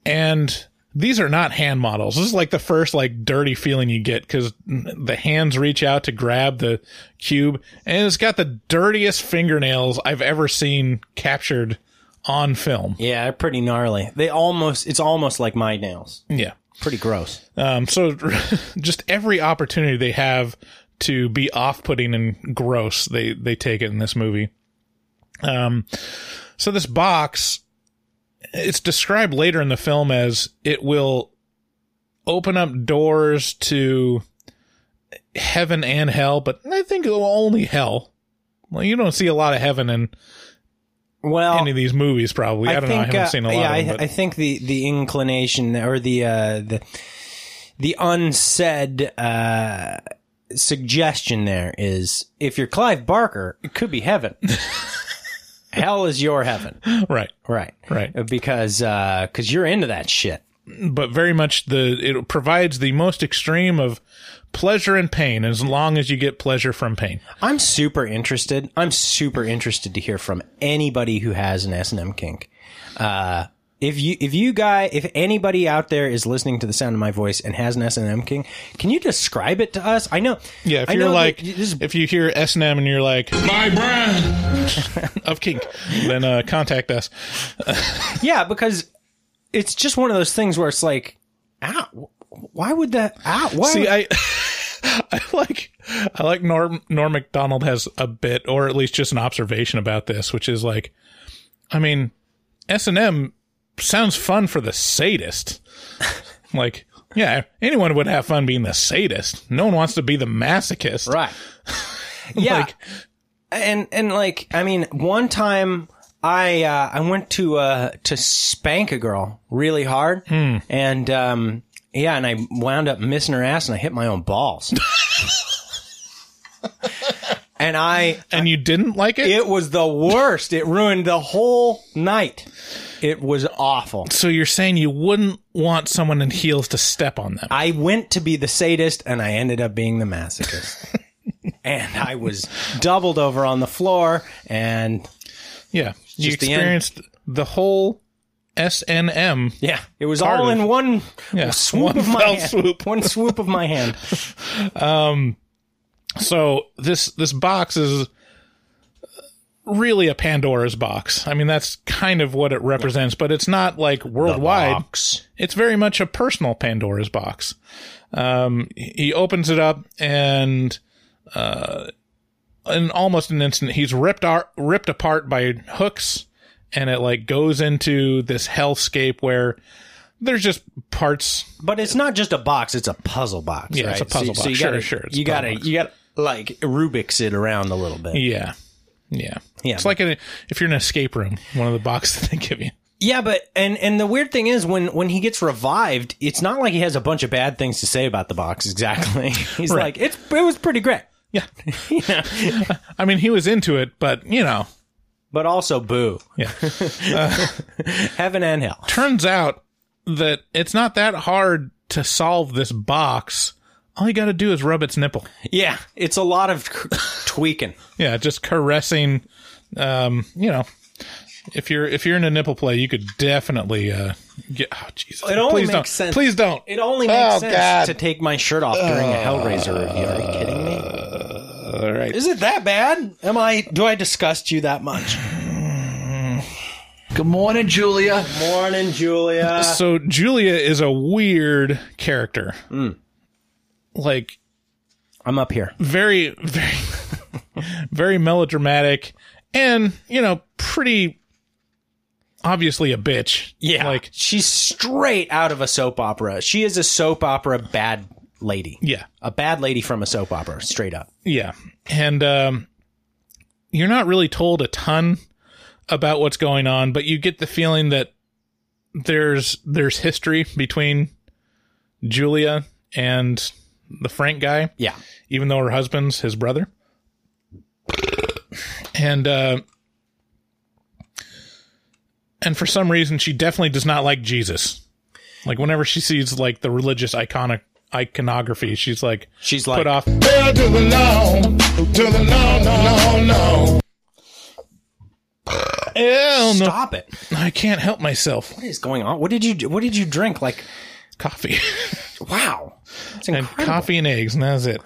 Speaker 2: and these are not hand models. This is like the first like dirty feeling you get because the hands reach out to grab the cube, and it's got the dirtiest fingernails I've ever seen captured on film.
Speaker 6: Yeah, they're pretty gnarly. They almost it's almost like my nails.
Speaker 2: Yeah.
Speaker 6: Pretty gross.
Speaker 2: Um, so just every opportunity they have to be off-putting and gross, they they take it in this movie. Um, so this box, it's described later in the film as it will open up doors to heaven and hell, but I think only hell. Well, you don't see a lot of heaven in
Speaker 6: well
Speaker 2: any of these movies. Probably, I, don't know. I haven't
Speaker 6: uh,
Speaker 2: seen a lot
Speaker 6: yeah,
Speaker 2: of them.
Speaker 6: I, I think the the inclination or the uh, the the unsaid uh, suggestion there is if you're Clive Barker, it could be heaven. Hell is your heaven,
Speaker 2: right?
Speaker 6: Right,
Speaker 2: right.
Speaker 6: Because because you're into that shit.
Speaker 2: But very much the it provides the most extreme of pleasure and pain as long as you get pleasure from pain.
Speaker 6: I'm super interested. I'm super interested to hear from anybody who has an S and M kink. Uh, if you, if you guy, if anybody out there is listening to the sound of my voice and has an S and M kink, can you describe it to us? I know.
Speaker 2: Yeah, if
Speaker 6: I
Speaker 2: you're like,
Speaker 6: that this-
Speaker 2: if you hear S and M and you're like,
Speaker 4: my brand
Speaker 2: of kink, then uh, contact us.
Speaker 6: yeah, because it's just one of those things where it's like, ow, why would that? Ow, why?
Speaker 2: See,
Speaker 6: would-
Speaker 2: I, I like, I like Norm Norm Macdonald has a bit, or at least just an observation about this, which is like, I mean, S and M sounds fun for the sadist. like, yeah, anyone would have fun being the sadist. No one wants to be the masochist,
Speaker 6: right? yeah, and and like I mean, one time I uh, I went to uh, to spank a girl really hard,
Speaker 2: Hmm.
Speaker 6: and um, yeah, and I wound up missing her ass, and I hit my own balls. and I
Speaker 2: and you didn't like it.
Speaker 6: It was the worst. It ruined the whole night. It was awful.
Speaker 2: So you're saying you wouldn't want someone in heels to step on them?
Speaker 6: I went to be the sadist, and I ended up being the masochist. and I was doubled over on the floor, and
Speaker 2: Yeah, you
Speaker 6: just the
Speaker 2: experienced the, whole S and M.
Speaker 6: Yeah, it was all in one
Speaker 2: Yeah,
Speaker 6: swoop
Speaker 2: one
Speaker 6: of my hand.
Speaker 2: swoop.
Speaker 6: One swoop of my hand.
Speaker 2: Um, so this this box is really a Pandora's box. I mean, that's kind of what it represents, but it's not like worldwide.
Speaker 6: box.
Speaker 2: It's very much a personal Pandora's box. Um, he opens it up and, uh, in almost an instant, he's ripped ar- ripped apart by hooks, and it like goes into this hellscape where there's just parts.
Speaker 6: But it's not just a box; it's a puzzle box.
Speaker 2: Yeah, it's a puzzle
Speaker 6: so,
Speaker 2: box.
Speaker 6: So you
Speaker 2: Sure,
Speaker 6: gotta,
Speaker 2: sure,
Speaker 6: you gotta, you gotta like Rubik's it around a little bit.
Speaker 2: Yeah, yeah,
Speaker 6: Yeah.
Speaker 2: It's like a, if you're in an escape room, one of the boxes that they give you.
Speaker 6: Yeah, but and and the weird thing is when when he gets revived, it's not like he has a bunch of bad things to say about the box. Exactly, he's
Speaker 2: Right.
Speaker 6: like it's it was pretty great.
Speaker 2: Yeah, Yeah, I mean, he was into it, but you know,
Speaker 6: but also boo.
Speaker 2: Yeah,
Speaker 6: heaven and hell.
Speaker 2: Turns out that it's not that hard to solve this box. All you got to do is rub its nipple.
Speaker 6: Yeah, it's a lot of c- tweaking.
Speaker 2: Yeah, just caressing. Um, you know, if you're if you're in a nipple play, you could definitely uh, get. Oh Jesus!
Speaker 6: It only
Speaker 2: Please
Speaker 6: makes
Speaker 2: don't.
Speaker 6: sense.
Speaker 2: Please don't.
Speaker 6: It only makes
Speaker 2: Oh,
Speaker 6: sense
Speaker 2: God.
Speaker 6: to take my shirt off during a Hellraiser review. Are you kidding me?
Speaker 2: All right.
Speaker 6: Is it that bad? Am I? Do I disgust you that much?
Speaker 4: Good morning, Julia.
Speaker 6: Morning, Julia.
Speaker 2: so Julia is a weird character. Hmm. Like
Speaker 6: I'm up here.
Speaker 2: Very, very, very melodramatic, and you know, pretty obviously a bitch.
Speaker 6: Yeah,
Speaker 2: like
Speaker 6: she's straight out of a soap opera. She is a soap opera bad lady.
Speaker 2: Yeah,
Speaker 6: a bad lady from a soap opera, straight up.
Speaker 2: Yeah, and um, you're not really told a ton about what's going on, but you get the feeling that there's there's history between Julia and the Frank guy.
Speaker 6: Yeah,
Speaker 2: even though her husband's his brother, and uh, and for some reason she definitely does not like Jesus. Like whenever she sees like the religious iconic iconography, she's like
Speaker 6: she's like
Speaker 2: put off.
Speaker 5: Hell to the no, to the no, no, no, no.
Speaker 2: Hell no.
Speaker 6: Stop it!
Speaker 2: I can't help myself.
Speaker 6: What is going on? What did you do? What did you drink? Like
Speaker 2: coffee.
Speaker 6: wow, that's
Speaker 2: and
Speaker 6: incredible.
Speaker 2: coffee and eggs, and that's it.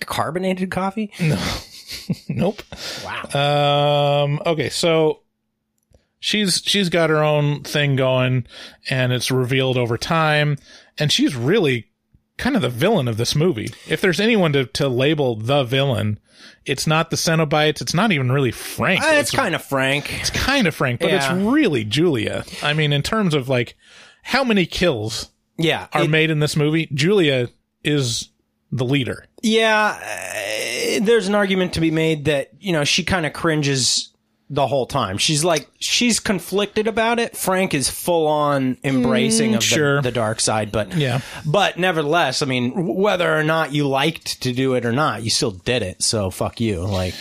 Speaker 6: Carbonated coffee?
Speaker 2: No. nope.
Speaker 6: Wow.
Speaker 2: Um. Okay, so she's she's got her own thing going, and it's revealed over time, and she's really kind of the villain of this movie. If there's anyone to to label the villain, it's not the Cenobites. It's not even really Frank.
Speaker 6: Uh, it's kind of Frank.
Speaker 2: It's kind of Frank, but
Speaker 6: Yeah.
Speaker 2: it's really Julia. I mean, in terms of like how many kills
Speaker 6: Yeah,
Speaker 2: are
Speaker 6: it-
Speaker 2: made in this movie, Julia is the leader.
Speaker 6: Yeah, uh, there's an argument to be made that you know she kind of cringes the whole time. She's like she's conflicted about it. Frank is full on embracing
Speaker 2: Mm,
Speaker 6: of the,
Speaker 2: sure.
Speaker 6: the dark side, but
Speaker 2: Yeah.
Speaker 6: but nevertheless, I mean, whether or not you liked to do it or not, you still did it. So fuck you. Like,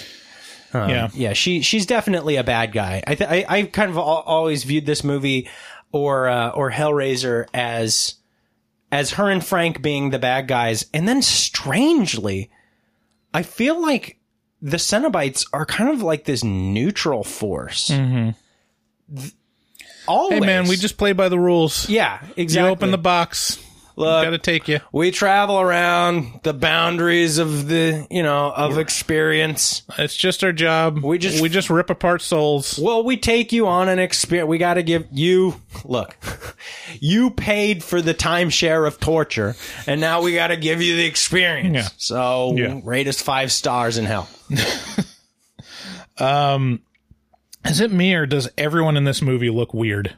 Speaker 6: um,
Speaker 2: Yeah.
Speaker 6: yeah. She she's definitely a bad guy. I th- I I kind of al- always viewed this movie or uh, or Hellraiser as as her and Frank being the bad guys, and then strangely, I feel like the Cenobites are kind of like this neutral force.
Speaker 2: Mm-hmm.
Speaker 6: Always.
Speaker 2: Hey man, we just play by the rules.
Speaker 6: Yeah, exactly.
Speaker 2: You open the box.
Speaker 6: Look,
Speaker 2: gotta take you.
Speaker 6: We travel around the boundaries of the, you know, of experience.
Speaker 2: It's just our job.
Speaker 6: We just
Speaker 2: we just rip apart souls.
Speaker 6: Well, we take you on an experience. We got to give you look. you paid for the timeshare of torture, and now we got to give you the experience.
Speaker 2: Yeah.
Speaker 6: So
Speaker 2: Yeah.
Speaker 6: rate us five stars in hell.
Speaker 2: Um, is it me or does everyone in this movie look weird?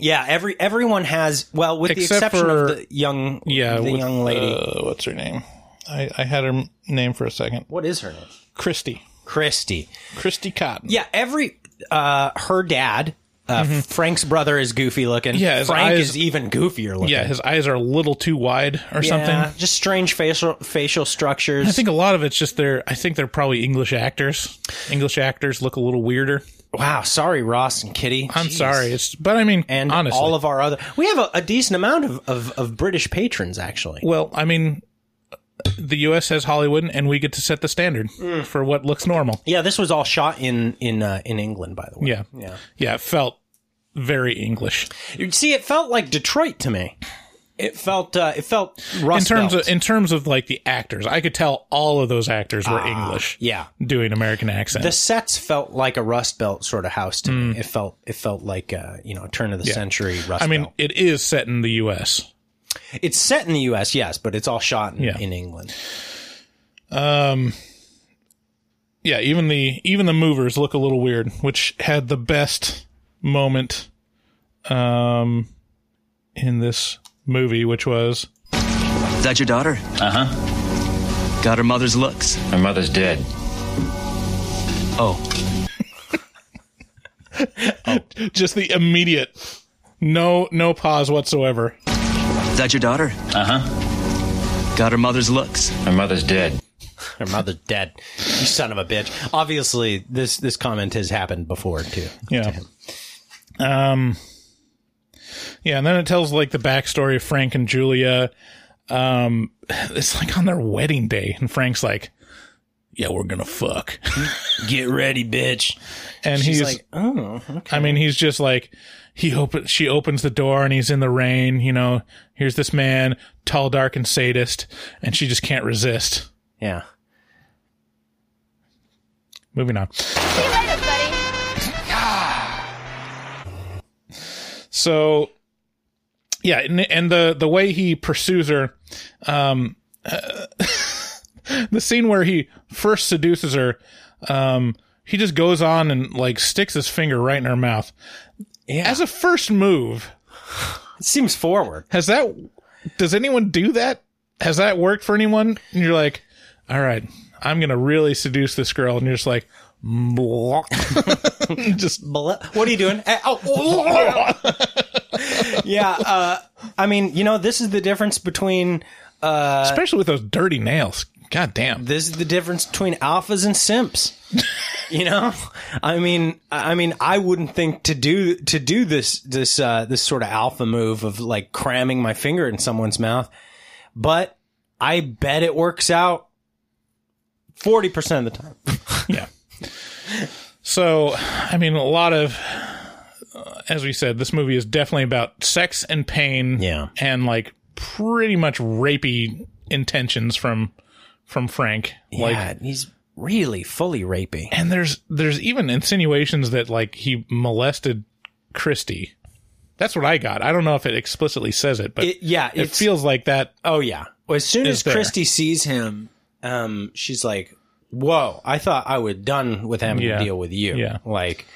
Speaker 6: Yeah, every everyone has. Well, with the exception
Speaker 2: for-
Speaker 6: of the young,
Speaker 2: Yeah,
Speaker 6: the
Speaker 2: with-
Speaker 6: young lady.
Speaker 2: Uh, what's her name? I, I had her m- name for a second.
Speaker 6: what is her name?
Speaker 2: Christy.
Speaker 6: Christy.
Speaker 2: Christy Cotton.
Speaker 6: Yeah, every uh her dad, uh, Frank's brother is goofy looking.
Speaker 2: Mm-hmm. Yeah, his
Speaker 6: Frank
Speaker 2: eyes-
Speaker 6: is even goofier looking.
Speaker 2: Yeah, his eyes are a little too wide or
Speaker 6: Yeah,
Speaker 2: something.
Speaker 6: Just strange facial facial structures.
Speaker 2: I think a lot of it's just they're. I think they're probably English actors. English actors look a little weirder.
Speaker 6: Wow, sorry, Ross and Kitty.
Speaker 2: I'm
Speaker 6: Jeez.
Speaker 2: sorry. It's but I mean,
Speaker 6: And
Speaker 2: honestly,
Speaker 6: all of our other, we have a, a decent amount of, of, of British patrons actually.
Speaker 2: well, I mean, the U.S. has Hollywood, and we get to set the standard
Speaker 6: Mm.
Speaker 2: for what looks normal.
Speaker 6: Yeah, this was all shot in in uh, in England, by the way.
Speaker 2: Yeah,
Speaker 6: yeah.
Speaker 2: yeah. It felt very English
Speaker 6: You see, it felt like Detroit to me. It felt uh, it felt
Speaker 2: in terms of in terms of like the actors. I could tell all of those actors were
Speaker 6: Ah,
Speaker 2: English.
Speaker 6: yeah.
Speaker 2: doing American accents.
Speaker 6: the sets felt like a Rust Belt sort of house to me. It felt it felt like uh, you know a turn of the
Speaker 2: Mm. Yeah.
Speaker 6: century Rust
Speaker 2: I mean,
Speaker 6: Belt.
Speaker 2: it is set in the U.S.
Speaker 6: It's set in the U.S. Yes, but it's all shot in,
Speaker 2: Yeah.
Speaker 6: in England.
Speaker 2: Um, yeah, even the even the movers look a little weird, which had the best moment, um, in this movie, which was
Speaker 11: Is that your daughter?
Speaker 9: Uh huh.
Speaker 11: Got her mother's looks.
Speaker 9: Her mother's dead.
Speaker 11: Oh,
Speaker 2: just the immediate, no no pause whatsoever.
Speaker 11: is that your daughter?
Speaker 9: Uh huh.
Speaker 11: Got her mother's looks.
Speaker 9: Her mother's dead.
Speaker 6: Her mother's dead. You son of a bitch. Obviously, this this comment has happened before too.
Speaker 2: Yeah. Um. Yeah, and then it tells like the backstory of Frank and Julia. Um, it's like on their wedding day, and Frank's like, "Yeah, we're gonna fuck."
Speaker 6: Get ready, bitch.
Speaker 2: and
Speaker 6: She's
Speaker 2: he's
Speaker 6: like, oh, okay.
Speaker 2: I mean, he's just like he open. She opens the door and he's in the rain. You know, here's this man, tall, dark, and sadist, and she just can't resist.
Speaker 6: Yeah.
Speaker 2: Moving on.
Speaker 12: See you later, buddy.
Speaker 2: So, yeah, and, and the the way he pursues her, um, uh, the scene where he first seduces her, um, he just goes on and like sticks his finger right in her mouth. Yeah. As a first move,
Speaker 6: it seems forward.
Speaker 2: Has that? Does anyone do that? Has that worked for anyone? And you're like, all right, I'm gonna really seduce this girl, and you're just like, just
Speaker 6: what are you doing? Eh, oh, yeah, uh, I mean, you know, this is the difference between, uh,
Speaker 2: especially with those dirty nails. God damn.
Speaker 6: This is the difference between alphas and simps. you know, I mean, I mean, I wouldn't think to do to do this this uh, this sort of alpha move of like cramming my finger in someone's mouth, but I bet it works out forty percent of the time.
Speaker 2: yeah. So, I mean, a lot of, uh, as we said, this movie is definitely about sex and pain.
Speaker 6: Yeah.
Speaker 2: And like pretty much rapey intentions from, from Frank.
Speaker 6: Yeah,
Speaker 2: Like,
Speaker 6: he's really fully rapey.
Speaker 2: and there's, there's even insinuations that like he molested Christy. That's what I got. I don't know if it explicitly says it, but
Speaker 6: It- yeah,
Speaker 2: it feels like that.
Speaker 6: Oh yeah. Well, as soon as
Speaker 2: there.
Speaker 6: Christy sees him, um, she's like, "Whoa! I thought I was done with having
Speaker 2: Yeah.
Speaker 6: to deal with you."
Speaker 2: Yeah.
Speaker 6: Like,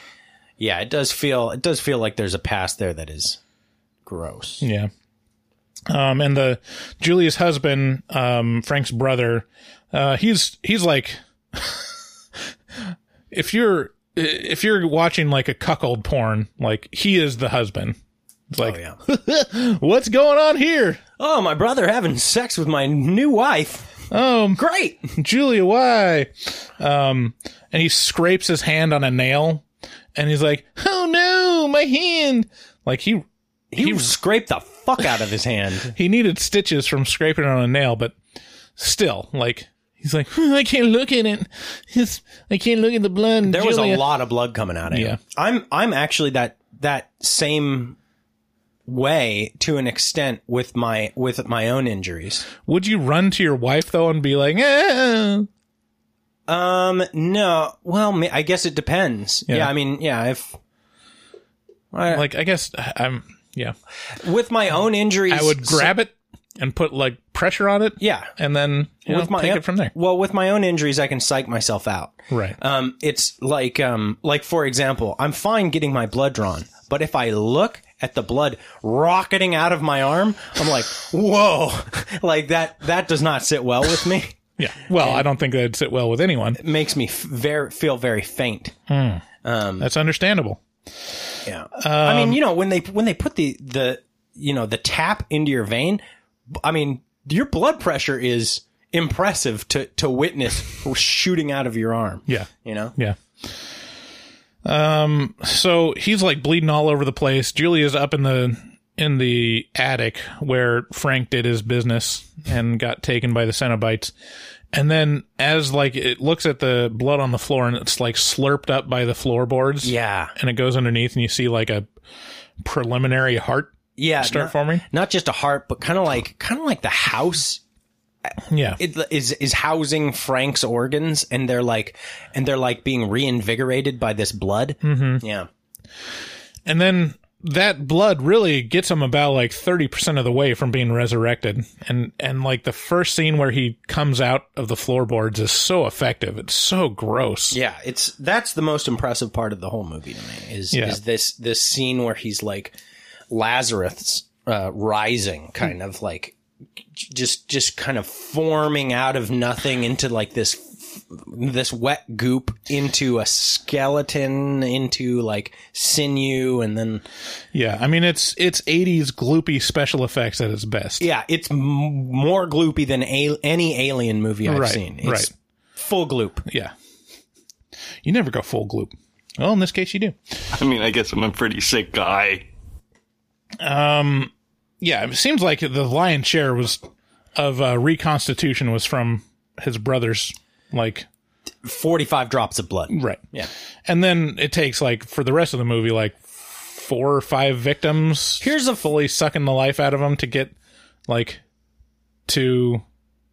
Speaker 6: yeah, it does feel it does feel like there's a past there that is gross.
Speaker 2: Yeah. Um, and the Julia's husband, um, Frank's brother, uh, he's he's like, if you're if you're watching like a cuckold porn, like he is the husband. It's like, what's going on here?
Speaker 6: Oh, my brother having sex with my new wife.
Speaker 2: Um,
Speaker 6: great,
Speaker 2: Julia, why? Um, and he scrapes his hand on a nail, and he's like, "Oh no, my hand!" Like he
Speaker 6: He, scraped the fuck out of his hand.
Speaker 2: he needed stitches from scraping on a nail, but still, like he's like, "Hmm, I can't look at it. It's, I can't look at the blood.
Speaker 6: There was a lot of blood coming out of him. I'm I'm actually that that same way to an extent with my with my own injuries.
Speaker 2: Would you run to your wife though and be like, eh?
Speaker 6: Um, no. Well, I guess it depends.
Speaker 2: Yeah.
Speaker 6: Yeah, I mean, yeah, if I,
Speaker 2: like I guess I'm yeah.
Speaker 6: with my own injuries,
Speaker 2: I would grab it and put like pressure on it.
Speaker 6: Yeah.
Speaker 2: and then you
Speaker 6: with
Speaker 2: know,
Speaker 6: my
Speaker 2: take it from there.
Speaker 6: Well, with my own injuries, I can psych myself out.
Speaker 2: Right.
Speaker 6: Um, it's like um, like for example, I'm fine getting my blood drawn, but if I look at the blood rocketing out of my arm, I'm like, whoa, like that that does not sit well with me.
Speaker 2: Yeah. Well, I don't think that'd sit well with anyone.
Speaker 6: It makes me f- very feel very faint.
Speaker 2: Hmm.
Speaker 6: Um,
Speaker 2: That's understandable.
Speaker 6: Yeah. I
Speaker 2: Um,
Speaker 6: mean, you know, when they when they put the the you know the tap into your vein, I mean, your blood pressure is impressive to to witness shooting out of your arm.
Speaker 2: Yeah.
Speaker 6: You know.
Speaker 2: Yeah. Um. So he's like bleeding all over the place. Julia's up in the in the attic where Frank did his business and got taken by the Cenobites. And then as like it looks at the blood on the floor and it's like slurped up by the floorboards.
Speaker 6: Yeah.
Speaker 2: And it goes underneath and you see like a preliminary heart
Speaker 6: Yeah.
Speaker 2: start
Speaker 6: not,
Speaker 2: forming.
Speaker 6: Not just a heart, but kind of like kind of like the house
Speaker 2: Yeah.
Speaker 6: it is is housing Frank's organs, and they're like and they're like being reinvigorated by this blood.
Speaker 2: Mm-hmm.
Speaker 6: Yeah.
Speaker 2: And then that blood really gets him about like 30% of the way from being resurrected. And, and like the first scene where he comes out of the floorboards is so effective. It's so gross.
Speaker 6: Yeah, it's that's the most impressive part of the whole movie to me is
Speaker 2: Yeah.
Speaker 6: is this this scene where he's like Lazarus uh, rising, kind of like just just kind of forming out of nothing into like this this wet goop into a skeleton into like sinew and then
Speaker 2: Yeah. I mean, it's, it's 80s gloopy special effects at its best.
Speaker 6: yeah it's m- more gloopy than a- any alien movie I've
Speaker 2: Right,
Speaker 6: seen it's
Speaker 2: right.
Speaker 6: full gloop
Speaker 2: Yeah. You never go full gloop. Well, in this case, you do.
Speaker 9: I mean, I guess I'm a pretty sick guy.
Speaker 2: Um, yeah, it seems like the lion's share was of uh, reconstitution was from his brother's like
Speaker 6: 45 drops of blood.
Speaker 2: Right.
Speaker 6: Yeah.
Speaker 2: And then it takes like for the rest of the movie like four or five victims.
Speaker 6: Here's a
Speaker 2: fully sucking the life out of them to get like to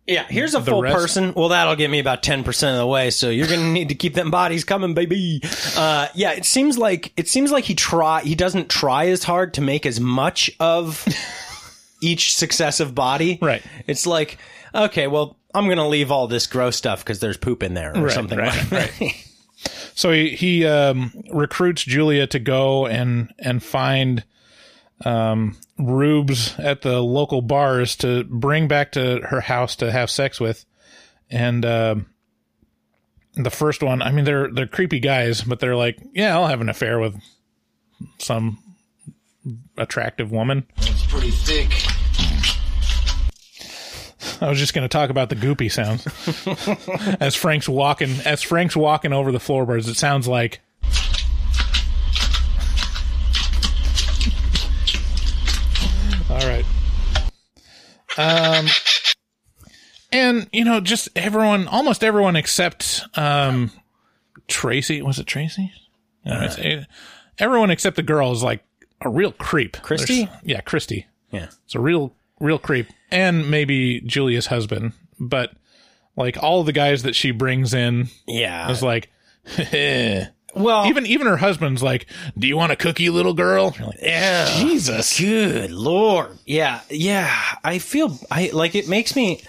Speaker 6: Yeah, here's a full
Speaker 2: rest-
Speaker 6: person. Well, that'll get me about 10% of the way, so you're going to need to keep them bodies coming, baby. Uh, yeah, it seems like it seems like he try he doesn't try as hard to make as much of each successive body.
Speaker 2: Right.
Speaker 6: It's like, okay, well, I'm going to leave all this gross stuff cuz there's poop in there or
Speaker 2: Right,
Speaker 6: something
Speaker 2: right,
Speaker 6: like that.
Speaker 2: So he he um, recruits Julia to go and and find um, rubes at the local bars to bring back to her house to have sex with, and um the first one, I mean, they're they're creepy guys, but they're like, yeah, I'll have an affair with some attractive woman.
Speaker 4: It's pretty thick.
Speaker 2: I was just going to talk about the goopy sounds as Frank's walking as Frank's walking over the floorboards. It sounds like all right. Um, and you know, just everyone, almost everyone except um, Tracy. Was it Tracy? It's- it- everyone except the girl is like a real creep.
Speaker 6: Christy?
Speaker 2: There's- yeah, Christy.
Speaker 6: Yeah.
Speaker 2: It's a real, real creep. And maybe Julia's husband. But like all the guys that she brings in
Speaker 6: Yeah.
Speaker 2: is like,
Speaker 6: well,
Speaker 2: even even her husband's like, "Do you want a cookie, little girl?" Like,
Speaker 6: Yeah.
Speaker 2: Jesus.
Speaker 6: Good lord. Yeah. Yeah. I feel I like it makes me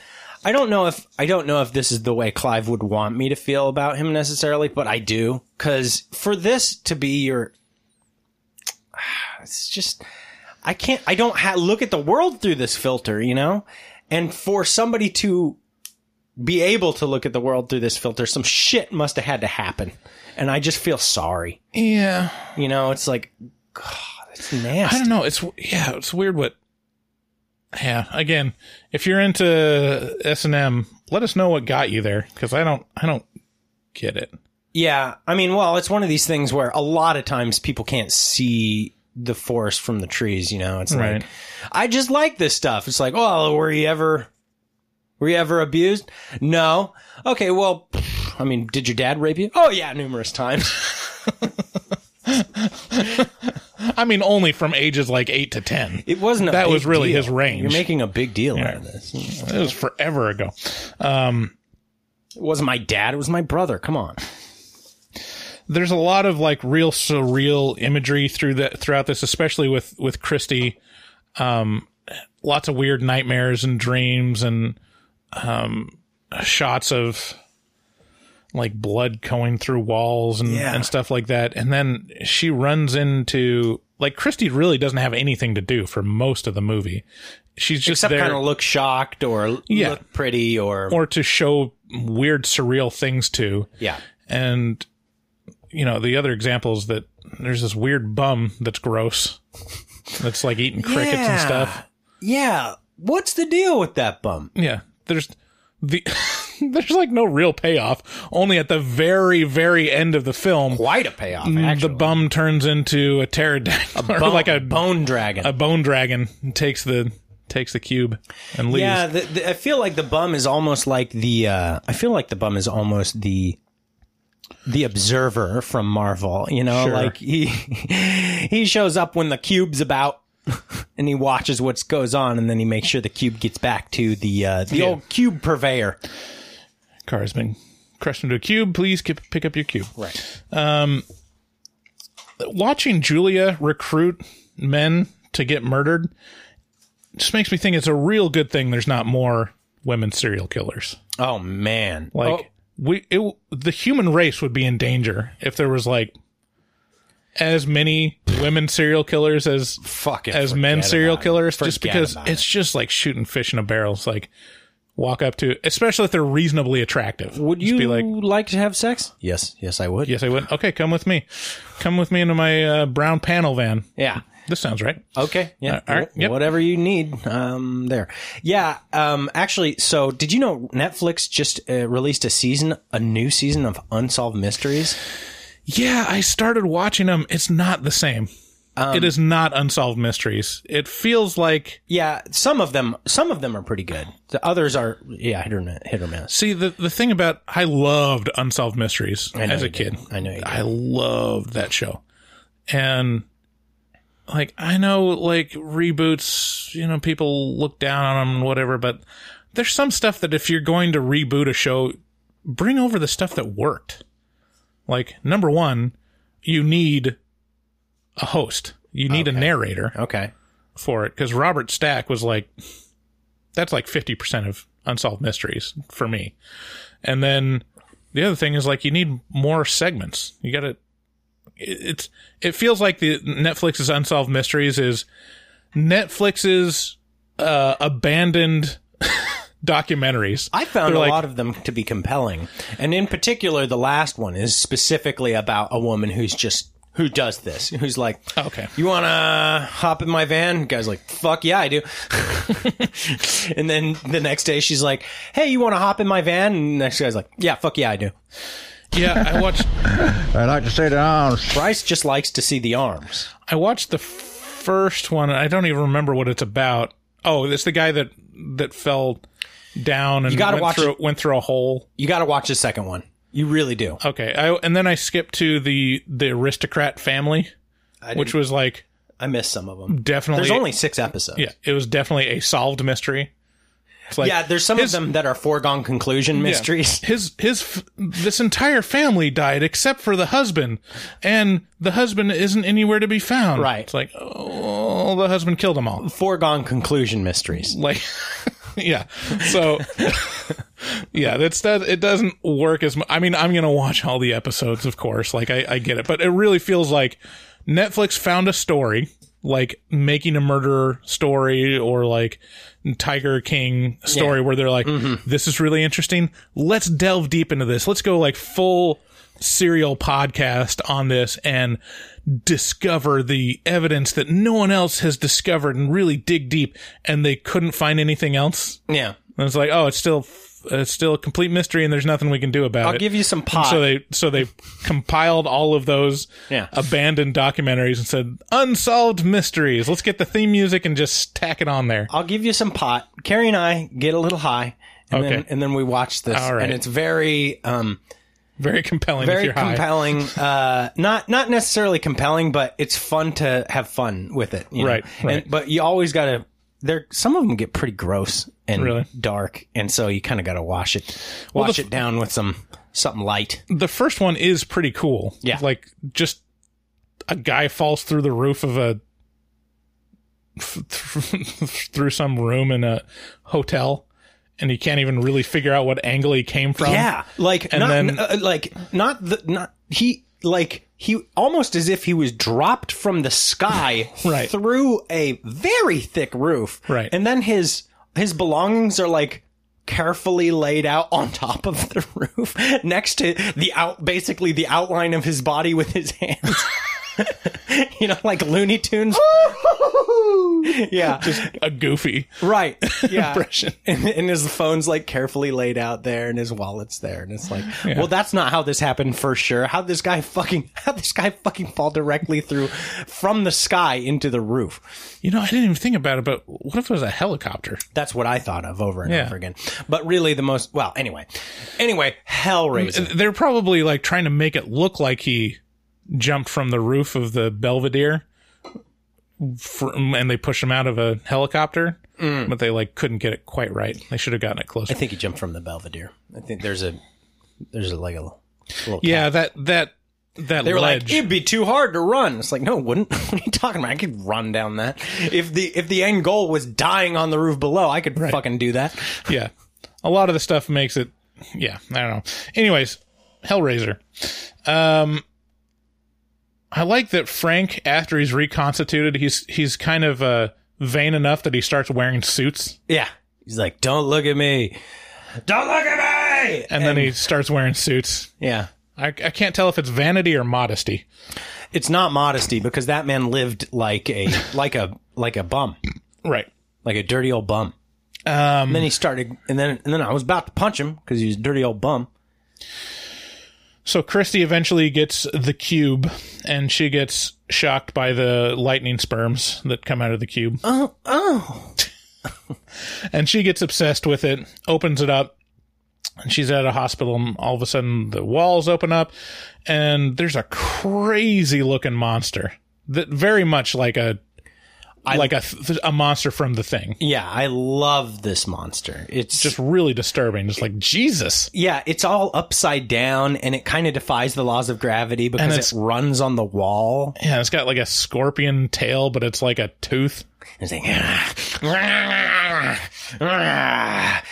Speaker 6: I don't know if I don't know if this is the way Clive would want me to feel about him necessarily, but I do cuz for this to be your it's just I can't I don't ha- look at the world through this filter, you know? And for somebody to be able to look at the world through this filter, some shit must have had to happen. And I just feel sorry.
Speaker 2: Yeah.
Speaker 6: You know, it's like God, it's nasty.
Speaker 2: I don't know. It's yeah, it's weird what Yeah, again, if you're into S&M, let us know what got you there cuz I don't I don't get it.
Speaker 6: Yeah, I mean, well, it's one of these things where a lot of times people can't see the forest from the trees. You know, it's
Speaker 2: Right.
Speaker 6: like I just like this stuff. It's like, oh, were you ever, were you ever abused? No. Okay, well, I mean, did your dad rape you? Oh yeah, numerous times.
Speaker 2: I mean only from ages like 8 to 10.
Speaker 6: It wasn't
Speaker 2: That was really
Speaker 6: deal.
Speaker 2: his range.
Speaker 6: You're making a big deal
Speaker 2: Yeah.
Speaker 6: out of this.
Speaker 2: It was forever ago. Um
Speaker 6: It wasn't my dad. It was my brother. Come on.
Speaker 2: There's a lot of like real surreal imagery through that throughout this, especially with with Christy. Um, lots of weird nightmares and dreams and um, shots of like blood going through walls and,
Speaker 6: Yeah.
Speaker 2: and stuff like that. And then she runs into like Christy really doesn't have anything to do for most of the movie. She's just
Speaker 6: Except
Speaker 2: there
Speaker 6: kind of look shocked or
Speaker 2: Yeah.
Speaker 6: look pretty or,
Speaker 2: or to show weird surreal things to.
Speaker 6: yeah.
Speaker 2: And you know, the other example is that there's this weird bum that's gross. That's like eating crickets and stuff.
Speaker 6: Yeah. What's the deal with that bum?
Speaker 2: Yeah. There's the there's like no real payoff. Only at the very, very end of the film,
Speaker 6: Quite a payoff.
Speaker 2: mm,
Speaker 6: Actually.
Speaker 2: the bum turns into a pterodactyl,
Speaker 6: bone-
Speaker 2: like a
Speaker 6: bone dragon.
Speaker 2: a bone dragon, and takes the takes the cube and leaves.
Speaker 6: Yeah, the, the, I feel like the bum is almost like the. Uh, I feel like the bum is almost the the observer from Marvel. You know,
Speaker 2: Sure.
Speaker 6: like he he shows up when the cube's about. And he watches what goes on, and then he makes sure the cube gets back to the uh, the
Speaker 2: Yeah.
Speaker 6: old cube purveyor.
Speaker 2: Car's been crushed into a cube. Please pick up your cube.
Speaker 6: Right.
Speaker 2: Um, watching Julia recruit men to get murdered just makes me think it's a real good thing there's not more women serial killers.
Speaker 6: Oh man!
Speaker 2: Like
Speaker 6: Oh,
Speaker 2: we, it, the human race would be in danger if there was like as many women serial killers as
Speaker 6: fucking
Speaker 2: as men serial
Speaker 6: about it.
Speaker 2: killers, just
Speaker 6: Forget
Speaker 2: because
Speaker 6: about
Speaker 2: it's just like shooting fish in a barrel. It's like walk up to, especially if they're reasonably attractive.
Speaker 6: would you
Speaker 2: be like,
Speaker 6: like to have sex? Yes, yes, I would.
Speaker 2: yes, I would. Okay, come with me. Come with me into my uh, brown panel van.
Speaker 6: Yeah.
Speaker 2: This sounds right.
Speaker 6: Okay. Yeah.
Speaker 2: Uh, all right, yep.
Speaker 6: Whatever you need. Um, there. Yeah. Um, actually, so did you know Netflix just uh, released a season, a new season of Unsolved Mysteries?
Speaker 2: Yeah, I started watching them. It's not the same. it is not unsolved mysteries. It feels like
Speaker 6: Yeah, some of them some of them are pretty good. The others are yeah, hit or miss, hit or miss.
Speaker 2: See the the thing about I loved Unsolved Mysteries as a
Speaker 6: did.
Speaker 2: kid.
Speaker 6: I know you did.
Speaker 2: I loved that show, and like I know like reboots, you know, people look down on them and whatever, but there's some stuff that if you're going to reboot a show, bring over the stuff that worked. Like number one, you need a host. You need a narrator
Speaker 6: Okay.
Speaker 2: for it because Robert Stack was like, that's like 50% of unsolved mysteries for me. And then the other thing is like, you need more segments. You got to, it's, it feels like the Netflix's unsolved mysteries is Netflix's, uh, abandoned documentaries.
Speaker 6: I found
Speaker 2: They're
Speaker 6: a
Speaker 2: like-
Speaker 6: lot of them to be compelling. And in particular the last one is specifically about a woman who's just who does this? Who's like,
Speaker 2: okay,
Speaker 6: you want to hop in my van? Guy's like, fuck yeah, I do. and then the next day she's like, hey, you want to hop in my van? And the next guy's like, yeah, fuck yeah, I do.
Speaker 2: Yeah, I watched.
Speaker 6: I like to see the arms. Bryce just likes to see the arms.
Speaker 2: I watched the first one. I don't even remember what it's about. Oh, it's the guy that that fell down and
Speaker 6: You gotta
Speaker 2: went
Speaker 6: watch
Speaker 2: through
Speaker 6: it.
Speaker 2: went through a hole.
Speaker 6: You got to watch the second one. You really do.
Speaker 2: Okay, I, and then I skipped to the the aristocrat family,
Speaker 6: I
Speaker 2: which was like
Speaker 6: I missed some of them.
Speaker 2: definitely.
Speaker 6: There's only six episodes.
Speaker 2: yeah, it was definitely a solved mystery. It's like
Speaker 6: yeah, there's some
Speaker 2: his-
Speaker 6: of them that are foregone conclusion
Speaker 2: yeah,
Speaker 6: mysteries.
Speaker 2: his his f- this entire family died except for the husband, and the husband isn't anywhere to be found.
Speaker 6: Right.
Speaker 2: It's like oh, the husband killed them all.
Speaker 6: Foregone conclusion mysteries.
Speaker 2: Like, yeah. So, yeah, that's that. It doesn't work as. much. I mean, I'm gonna watch all the episodes, of course. Like, I, I get it, but it really feels like Netflix found a story, like making a murderer story or like Tiger King story,
Speaker 6: Yeah.
Speaker 2: where they're like, mm-hmm. "This is really interesting. Let's delve deep into this. Let's go like full." serial podcast on this and discover the evidence that no one else has discovered and really dig deep and they couldn't find anything else.
Speaker 6: Yeah.
Speaker 2: And it's like, oh, it's still it's still a complete mystery and there's nothing we can do about it.
Speaker 6: I'll give you some
Speaker 2: And
Speaker 6: pot.
Speaker 2: So they so they compiled all of those
Speaker 6: Yeah.
Speaker 2: abandoned documentaries and said unsolved mysteries. Let's get the theme music and just tack it on there.
Speaker 6: I'll give you some pot. Carrie and I get a little high, and then
Speaker 2: Okay.
Speaker 6: and then we watch this,
Speaker 2: right.
Speaker 6: and it's very um
Speaker 2: Very compelling. if
Speaker 6: very
Speaker 2: you're high.
Speaker 6: compelling. uh, not not necessarily compelling, but it's fun to have fun with it. you know?
Speaker 2: Right, right.
Speaker 6: And, but you always got to. There, some of them get pretty gross and
Speaker 2: Really?
Speaker 6: dark, and so you kind of got to wash it,
Speaker 2: Well,
Speaker 6: wash
Speaker 2: the-
Speaker 6: it down with some something light.
Speaker 2: the first one is pretty cool.
Speaker 6: Yeah.
Speaker 2: Like just a guy falls through the roof of a through some room in a hotel and he can't even really figure out what angle he came from.
Speaker 6: Yeah, like
Speaker 2: And
Speaker 6: not,
Speaker 2: then-
Speaker 6: uh, like not the not he like he almost as if he was dropped from the sky
Speaker 2: Right.
Speaker 6: through a very thick roof.
Speaker 2: Right.
Speaker 6: and then his his belongings are like carefully laid out on top of the roof next to the out basically the outline of his body with his hands. you know, like Looney Tunes. yeah,
Speaker 2: Just a goofy.
Speaker 6: Right. Yeah.
Speaker 2: Impression.
Speaker 6: And, and his phone's like carefully laid out there and his wallet's there. And it's like,
Speaker 2: Yeah.
Speaker 6: well, that's not how this happened for sure. How this guy fucking, how this guy fucking fall directly through from the sky into the roof.
Speaker 2: You know, I didn't even think about it, but what if it was a helicopter?
Speaker 6: That's what I thought of over and
Speaker 2: Yeah.
Speaker 6: over again. But really the most, well, anyway, anyway, Hellraiser.
Speaker 2: They're probably like trying to make it look like he jumped from the roof of the Belvedere fr- and they pushed him out of a helicopter, but they like couldn't get it quite right. They should have gotten it closer.
Speaker 6: I think he jumped from the Belvedere. I think there's a, there's a, like a little,
Speaker 2: yeah, that that that
Speaker 6: They were
Speaker 2: ledge.
Speaker 6: like, it'd be too hard to run. It's like, no, it wouldn't. What are you talking about? I could run down that. If the if the end goal was dying on the roof below, I could fucking do that.
Speaker 2: yeah, a lot of the stuff makes it. Yeah, I don't know. Anyways, Hellraiser. Um, I like that Frank, after he's reconstituted, he's he's kind of uh, vain enough that he starts wearing suits,
Speaker 6: Yeah. He's like, don't look at me. Don't look at me.
Speaker 2: and, then he starts wearing suits.
Speaker 6: Yeah.
Speaker 2: I, I can't tell if it's vanity or modesty.
Speaker 6: It's not modesty because that man lived like a like a like a bum,
Speaker 2: Right.
Speaker 6: like a dirty old bum.
Speaker 2: Um,
Speaker 6: And then he started, and then and then I was about to punch him because he was a dirty old bum.
Speaker 2: So Christy eventually gets the cube, and she gets shocked by the lightning sperms that come out of the cube.
Speaker 6: Oh, oh.
Speaker 2: and she gets obsessed with it, opens it up, and she's at a hospital, and all of a sudden the walls open up, and there's a crazy looking monster that very much like a like a th- a monster from the thing.
Speaker 6: Yeah, I love this monster. It's
Speaker 2: Just really disturbing. It's like Jesus.
Speaker 6: yeah, it's all upside down, and it kind of defies the laws of gravity because it runs on the wall.
Speaker 2: Yeah, it's got like a scorpion tail, but it's like a tooth.
Speaker 6: It's like, ah.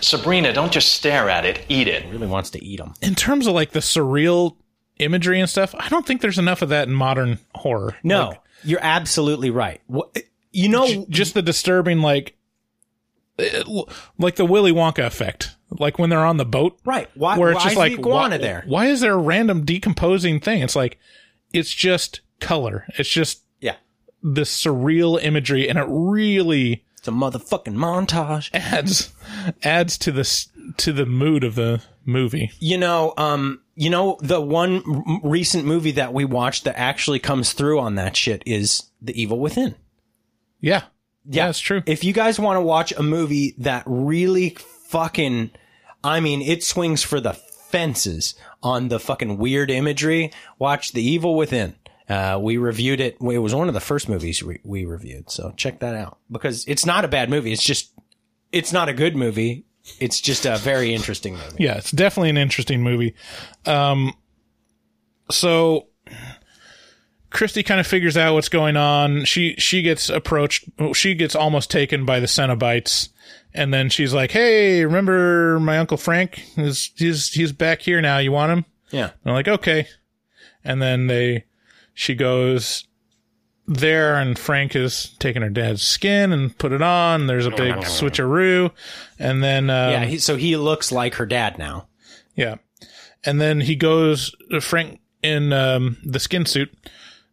Speaker 9: Sabrina, don't just stare at it, eat it.
Speaker 6: really wants to eat them.
Speaker 2: In terms of like the surreal imagery and stuff, I don't think there's enough of that in modern horror.
Speaker 6: No,
Speaker 2: Like,
Speaker 6: you're absolutely right. You know,
Speaker 2: just the disturbing like eh, like the Willy Wonka effect. Like when they're on the boat.
Speaker 6: Right. Why-
Speaker 2: where it's just
Speaker 6: is
Speaker 2: like
Speaker 6: the iguana
Speaker 2: why,
Speaker 6: there?
Speaker 2: Why is there a random decomposing thing? It's like it's just color. It's just
Speaker 6: yeah,
Speaker 2: this surreal imagery and it really
Speaker 6: it's a motherfucking montage.
Speaker 2: adds adds to this to the mood of the movie.
Speaker 6: You know, um, you know, the one r- recent movie that we watched that actually comes through on that shit is The Evil Within.
Speaker 2: Yeah.
Speaker 6: Yeah,
Speaker 2: that's true.
Speaker 6: If you guys want to watch a movie that really fucking, I mean, it swings for the fences on the fucking weird imagery, watch The Evil Within. Uh, we reviewed it. It was one of the first movies we, we reviewed. So check that out because it's not a bad movie. It's just, it's not a good movie. It's just a very interesting movie.
Speaker 2: Yeah, it's definitely an interesting movie. Um, so Christy kind of figures out what's going on. She she gets approached. She gets almost taken by the Cenobites, and then she's like, "Hey, remember my uncle Frank? He's he's he's back here now. You want him?"
Speaker 6: Yeah.
Speaker 2: And I'm like, "Okay." And then they, she goes there, and Frank is taking her dad's skin and put it on. There's a big switcheroo, and then um,
Speaker 6: yeah. He, so he looks like her dad now.
Speaker 2: yeah. And then he goes, uh, Frank in um, the skin suit,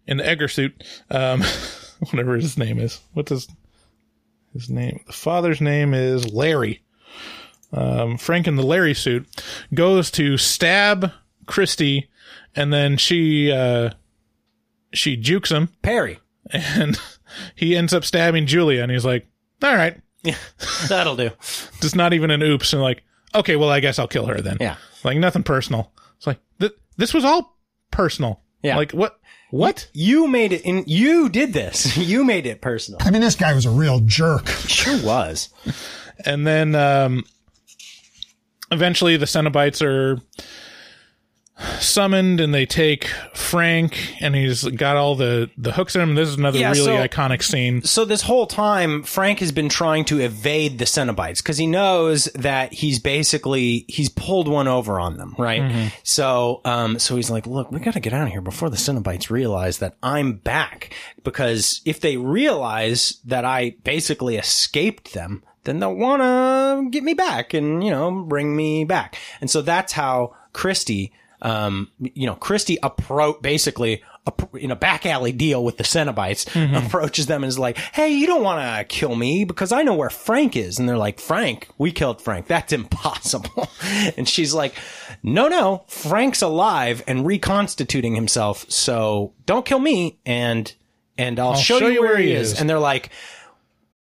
Speaker 2: in the Egger suit, um, whatever his name is. What's his, his name? The father's name is Larry. Um, Frank in the Larry suit goes to stab Christy, and then she, uh, she jukes him.
Speaker 6: Perry.
Speaker 2: And he ends up stabbing Julia, and he's like, all right.
Speaker 6: Yeah, that'll do.
Speaker 2: Just not even an oops, and like, okay, well, I guess I'll kill her then.
Speaker 6: Yeah.
Speaker 2: Like nothing personal. It's like th- this was all personal.
Speaker 6: Yeah.
Speaker 2: Like what? What?
Speaker 6: You made it in, you did this. You made it personal.
Speaker 8: I mean, this guy was a real jerk.
Speaker 6: Sure was.
Speaker 2: And then um eventually the Cenobites are summoned and they take Frank and he's got all the the hooks in him. This is another
Speaker 6: Yeah,
Speaker 2: really
Speaker 6: so-
Speaker 2: iconic scene.
Speaker 6: So this whole time, Frank has been trying to evade the Cenobites because he knows that he's basically he's pulled one over on them, right?
Speaker 2: Mhm.
Speaker 6: So, um, so he's like, "Look, we got to get out of here before the Cenobites realize that I'm back. Because if they realize that I basically escaped them, then they'll want to get me back and you know bring me back. And so that's how Christy." Um, you know, Christie approach basically in a back alley deal with the Cenobites approaches them and is like, Hey, you don't want to kill me because I know where Frank is. And they're like, Frank, we killed Frank. That's impossible. and she's like, no, no, Frank's alive and reconstituting himself. So don't kill me. And, and I'll, show, you where, he is. And they're like,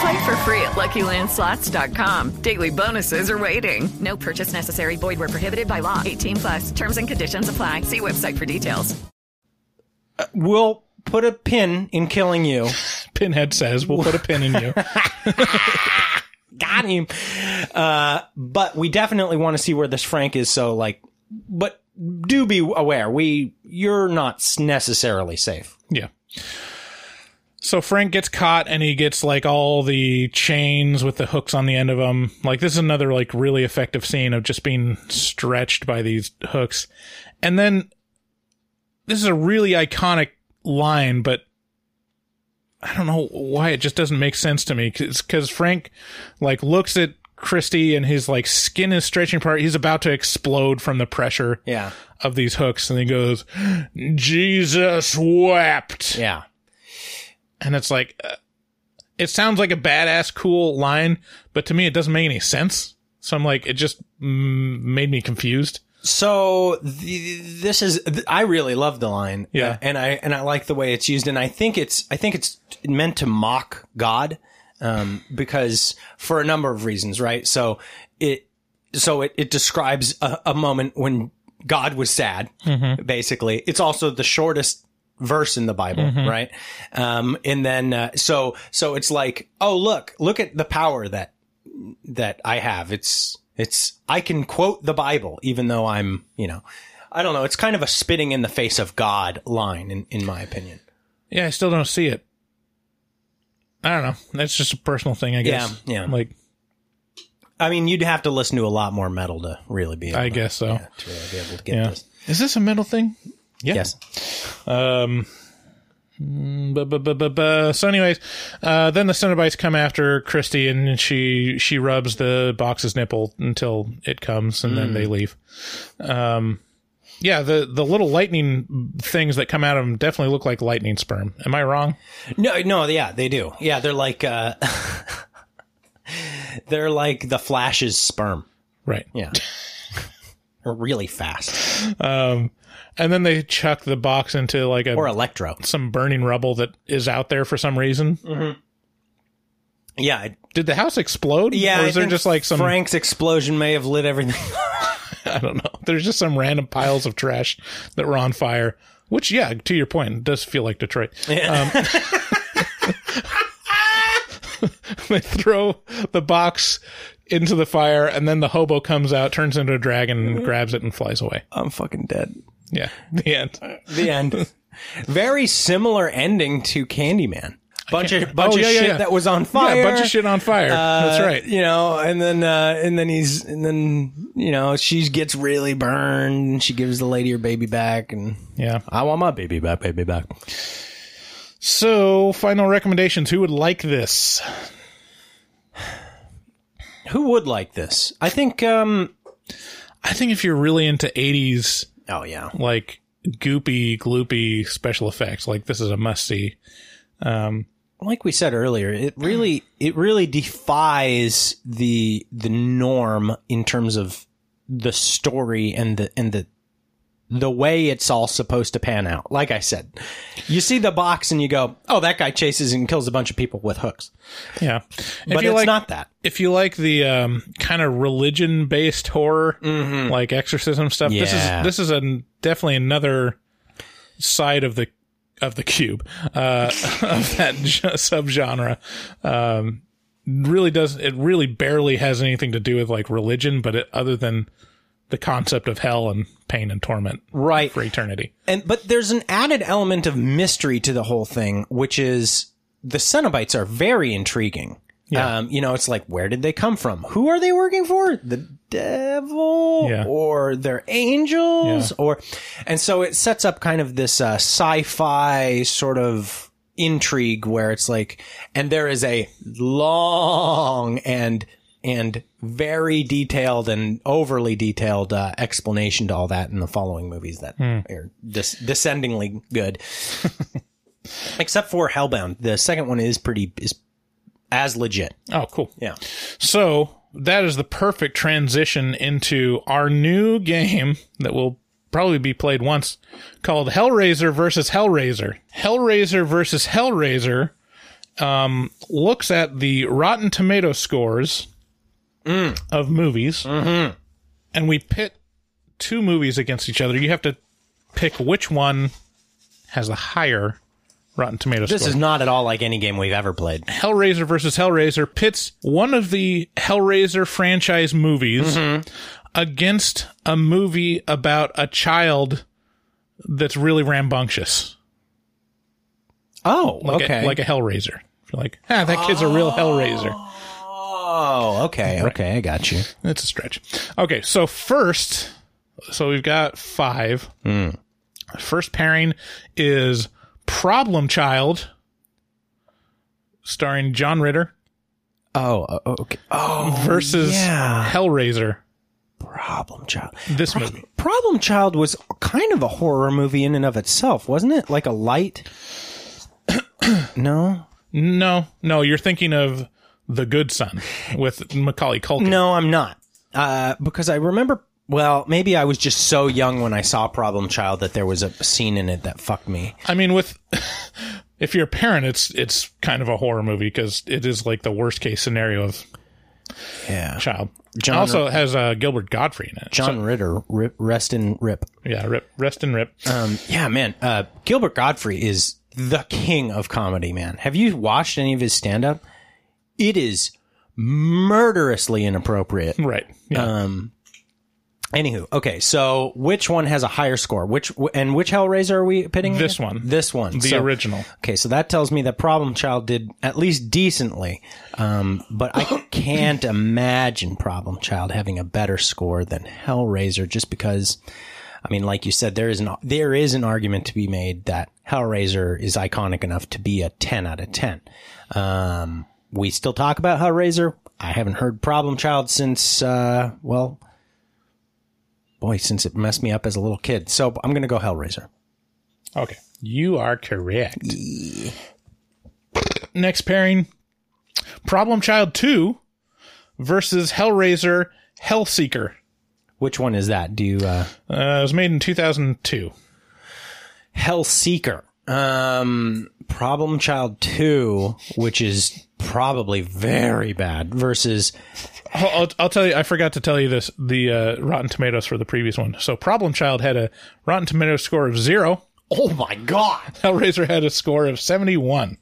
Speaker 1: Play for free at LuckyLandSlots.com. Daily bonuses are waiting. No purchase necessary. Void were prohibited by law. 18 plus. Terms and conditions apply. See website for details.
Speaker 6: we'll put a pin in killing you.
Speaker 2: Pinhead says, "We'll put a pin in you."
Speaker 6: Got him. Uh, but we definitely want to see where this Frank is. So like, but do be aware. We, you're not s- necessarily safe.
Speaker 2: Yeah. So Frank gets caught and he gets like all the chains with the hooks on the end of them. Like this is another like really effective scene of just being stretched by these hooks. And then this is a really iconic line, but I don't know why it just doesn't make sense to me because cause Frank like looks at Christy and his like skin is stretching apart. He's about to explode from the pressure
Speaker 6: Yeah.
Speaker 2: of these hooks, and he goes, "Jesus wept."
Speaker 6: Yeah.
Speaker 2: And it's like uh, it sounds like a badass cool line but to me it doesn't make any sense so i'm like it just mm, made me confused
Speaker 6: So the, this is I really love the line.
Speaker 2: Yeah.
Speaker 6: Uh, and I and I like the way it's used and I think it's I think it's meant to mock God um because for a number of reasons, right? So it so it it describes a, a moment when God was sad, basically. It's also the shortest verse in the Bible,
Speaker 2: Mhm.
Speaker 6: right? Um and then uh, so so it's like, "Oh, look, look at the power that that I have. It's it's I can quote the Bible even though I'm, you know, I don't know. It's kind of a spitting in the face of God line in in my opinion.
Speaker 2: yeah i still don't see it i don't know that's just a personal thing i guess
Speaker 6: Yeah, yeah.
Speaker 2: like
Speaker 6: I mean, you'd have to listen to a lot more metal to really be able
Speaker 2: i
Speaker 6: to,
Speaker 2: guess so
Speaker 6: yeah, to really be able to get
Speaker 2: yeah
Speaker 6: this.
Speaker 2: is this a metal thing yeah
Speaker 6: Yes.
Speaker 2: um mm, so anyways uh then the Cenobites come after christy and she she rubs the box's nipple until it comes and then
Speaker 6: Mm.
Speaker 2: they leave um yeah the the little lightning things that come out of them definitely look like lightning sperm am i wrong
Speaker 6: No, no, yeah, they do. Yeah, they're like uh they're like the Flash's sperm.
Speaker 2: right
Speaker 6: Yeah. Or really fast.
Speaker 2: um and then they chuck the box into like a
Speaker 6: Or electro.
Speaker 2: some burning rubble that is out there for some reason
Speaker 6: Mm-hmm. Yeah, I-
Speaker 2: did the house explode
Speaker 6: yeah.
Speaker 2: or
Speaker 6: I
Speaker 2: is there
Speaker 6: think
Speaker 2: just like some
Speaker 6: Frank's explosion may have lit everything.
Speaker 2: I don't know. There's just some random piles of trash that were on fire. Which, yeah, to your point, does feel like Detroit. Um, they throw the box into the fire, and then the hobo comes out, turns into a dragon, grabs it, and flies away.
Speaker 6: I'm fucking dead.
Speaker 2: Yeah, the end.
Speaker 6: The end. Very similar ending to Candyman. Bunch of bunch
Speaker 2: Oh,
Speaker 6: of
Speaker 2: yeah, yeah,
Speaker 6: shit
Speaker 2: yeah.
Speaker 6: that was on fire.
Speaker 2: Bunch of shit on fire. That's
Speaker 6: Uh,
Speaker 2: right.
Speaker 6: You know, and then uh, and then he's and then you know she gets really burned. and She gives the lady her baby back, and
Speaker 2: Yeah.
Speaker 6: I want my baby back, baby back.
Speaker 2: So, final recommendations. Who would like this?
Speaker 6: Who would like this? I think. um
Speaker 2: I think if you're really into 80s,
Speaker 6: Oh yeah,
Speaker 2: like goopy, gloopy special effects, like this is a must see. Um,
Speaker 6: like we said earlier, it really it really defies the the norm in terms of the story and the and the the way it's all supposed to pan out. Like I said, you see the box and you go, "Oh, that guy chases and kills a bunch of people with hooks."
Speaker 2: Yeah.
Speaker 6: But
Speaker 2: you
Speaker 6: it's
Speaker 2: like,
Speaker 6: not that.
Speaker 2: If you like the um, kind of religion based horror, like exorcism stuff, this
Speaker 6: Mm-hmm.
Speaker 2: Is this is a definitely another side of the of the cube uh, of that j- subgenre. Um, really does it really barely has anything to do with like religion, but it, other than the concept of hell and pain and torment,
Speaker 6: Right.
Speaker 2: for eternity.
Speaker 6: And but there's an added element of mystery to the whole thing, which is the Cenobites are very intriguing.
Speaker 2: Yeah.
Speaker 6: Um, you know, it's like where did they come from? Who are they working for? The devil
Speaker 2: Yeah.
Speaker 6: or they're angels
Speaker 2: Yeah.
Speaker 6: or and so it sets up kind of this uh, sci-fi sort of intrigue where it's like and there is a long and and very detailed and overly detailed uh, explanation to all that in the following movies that are dis- descendingly good. Except for Hellbound, the second one is pretty is as legit.
Speaker 2: Oh, cool.
Speaker 6: Yeah.
Speaker 2: So that is the perfect transition into our new game that will probably be played once called Hellraiser versus Hellraiser. Hellraiser versus Hellraiser um, looks at the Rotten Tomato scores Mm. of movies, mm-hmm. and we pit two movies against each other. You have to pick which one has the higher Rotten Tomatoes.
Speaker 6: This
Speaker 2: score.
Speaker 6: is not at all like any game we've ever played.
Speaker 2: Hellraiser versus Hellraiser pits one of the Hellraiser franchise movies mm-hmm. against a movie about a child that's really rambunctious.
Speaker 6: Oh,
Speaker 2: Like
Speaker 6: okay.
Speaker 2: A, like a Hellraiser. You're like, ah, that kid's a real Hellraiser.
Speaker 6: Oh. Oh, okay, okay, I got you.
Speaker 2: It's a stretch. Okay, so first, so we've got five. Hmm. First pairing is Problem Child starring John Ritter
Speaker 6: Oh, okay. Oh,
Speaker 2: versus
Speaker 6: yeah.
Speaker 2: Hellraiser.
Speaker 6: Problem Child.
Speaker 2: This movie.
Speaker 6: Problem Child was kind of a horror movie in and of itself, wasn't it? Like a light. no,
Speaker 2: No, no, you're thinking of The Good Son with Macaulay Culkin.
Speaker 6: no, I'm not. Uh, because I remember. Well, maybe I was just so young when I saw Problem Child that there was a scene in it that fucked me.
Speaker 2: I mean, with if you're a parent, it's it's kind of a horror movie because it is like the worst case scenario of
Speaker 6: Yeah.
Speaker 2: child.
Speaker 6: John-
Speaker 2: also has uh, Gilbert Gottfried in it.
Speaker 6: John Ritter, rip, rest in rip.
Speaker 2: Yeah, rip, rest and rip.
Speaker 6: Um, yeah, man. Uh, Gilbert Gottfried is the king of comedy, man. Have you watched any of his stand up? It is murderously inappropriate.
Speaker 2: Right. Yeah.
Speaker 6: Um, anywho, okay. So which one has a higher score? Which and which Hellraiser are we pitting?
Speaker 2: This
Speaker 6: here?
Speaker 2: one.
Speaker 6: This one.
Speaker 2: the
Speaker 6: So-
Speaker 2: original.
Speaker 6: Okay, so that tells me that Problem Child did at least decently, um, but I can't imagine Problem Child having a better score than Hellraiser, just because. I mean, like you said, there is an there is an argument to be made that Hellraiser is iconic enough to be a ten out of ten. Um, we still talk about Hellraiser. I haven't heard Problem Child since uh, well, boy, since it messed me up as a little kid. So I'm going to go Hellraiser.
Speaker 2: Okay. You are correct. Next pairing Problem Child 2 versus Hellraiser Hellseeker.
Speaker 6: Which one is that? Do you uh,
Speaker 2: Uh, it was made in 2002.
Speaker 6: Hellseeker? Um, Problem Child Two, which is probably very bad, versus
Speaker 2: I'll, I'll, I'll tell you, I forgot to tell you this the uh, Rotten Tomatoes for the previous one. So Problem Child had a Rotten Tomatoes score of zero.
Speaker 6: oh my god,
Speaker 2: Hellraiser had a score of 71.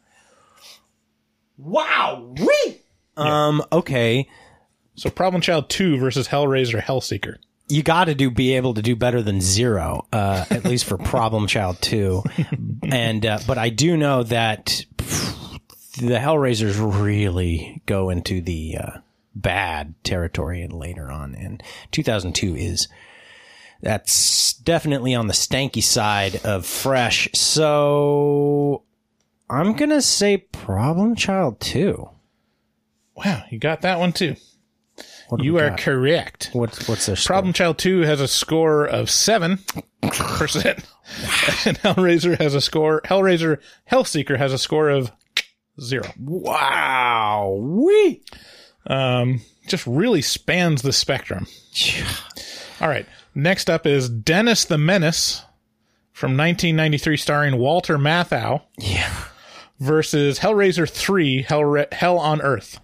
Speaker 6: wow, we. Um, okay,
Speaker 2: So Problem Child 2 versus Hellraiser Hellseeker.
Speaker 6: you got to do be able to do better than zero, uh, at least for Problem Child Two, and uh, but I do know that pff, the Hellraisers really go into the uh, bad territory and later on, and 2002 is that's definitely on the stanky side of fresh. So I'm gonna say Problem Child Two.
Speaker 2: Wow, you got that one too. You are
Speaker 6: got?
Speaker 2: correct.
Speaker 6: What's what's their
Speaker 2: Problem Child 2 has a score of 7%. and Hellraiser has a score, Hellraiser Hellseeker has a score of 0.
Speaker 6: Wow, we.
Speaker 2: Um, just really spans the spectrum. All right. Next up is Dennis the Menace from 1993 starring Walter Matthau
Speaker 6: Yeah.
Speaker 2: versus Hellraiser 3 Hell, Hell on Earth.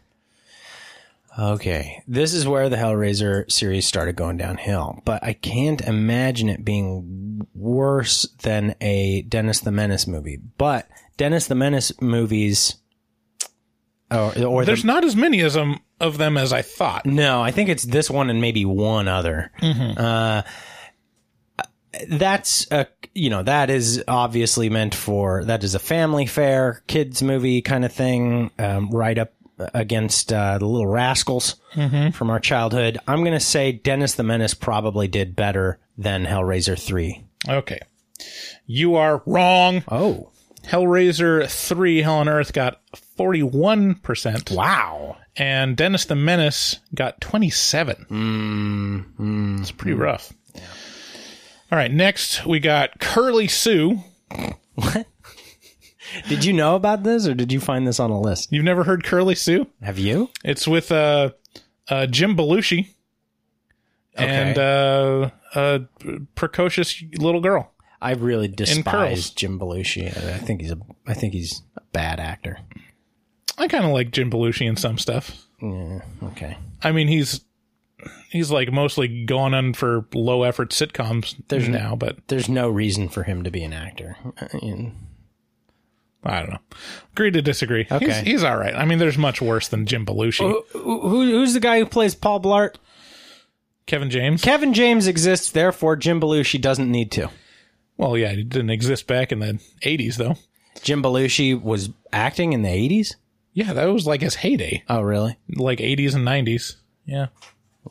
Speaker 6: Okay, this is where the Hellraiser series started going downhill, but I can't imagine it being worse than a Dennis the Menace movie. But Dennis the Menace movies, or, or
Speaker 2: There's
Speaker 6: the,
Speaker 2: not as many as them, of them as I thought.
Speaker 6: no, I think it's this one and maybe one other. Uh, that's a you know that is obviously meant for that is a family fair kids movie kind of thing, um, right up against uh, the Little Rascals from our childhood. I'm gonna say Dennis the Menace probably did better than Hellraiser three.
Speaker 2: Okay. You are wrong.
Speaker 6: Oh,
Speaker 2: Hellraiser 3 Hell on Earth got 41%.
Speaker 6: wow!
Speaker 2: And Dennis the Menace got 27.
Speaker 6: Mm,
Speaker 2: It's pretty rough. All right, next we got Curly Sue. What?
Speaker 6: did you know about this, or did you find this on a list?
Speaker 2: You've never heard Curly Sue?
Speaker 6: Have you?
Speaker 2: It's with uh, uh, Jim Belushi and uh, a precocious little girl.
Speaker 6: I really despise Jim Belushi. I think he's a I think he's a bad actor.
Speaker 2: I kind of like Jim Belushi in some stuff.
Speaker 6: Yeah, okay.
Speaker 2: I mean, he's he's like mostly going on for low effort sitcoms
Speaker 6: There's
Speaker 2: now, but
Speaker 6: There's no reason for him to be an actor. I mean,
Speaker 2: I don't know. Agree to disagree.
Speaker 6: Okay.
Speaker 2: He's, he's all right. I mean, there's much worse than Jim Belushi.
Speaker 6: who, who- who's the guy who plays Paul Blart?
Speaker 2: Kevin James.
Speaker 6: Kevin James exists, therefore Jim Belushi doesn't need to.
Speaker 2: well, yeah, he didn't exist back in the 80s, though.
Speaker 6: Jim Belushi was acting in the 80s?
Speaker 2: Yeah, that was like his heyday,
Speaker 6: Oh, really?
Speaker 2: like 80s and 90s. Yeah.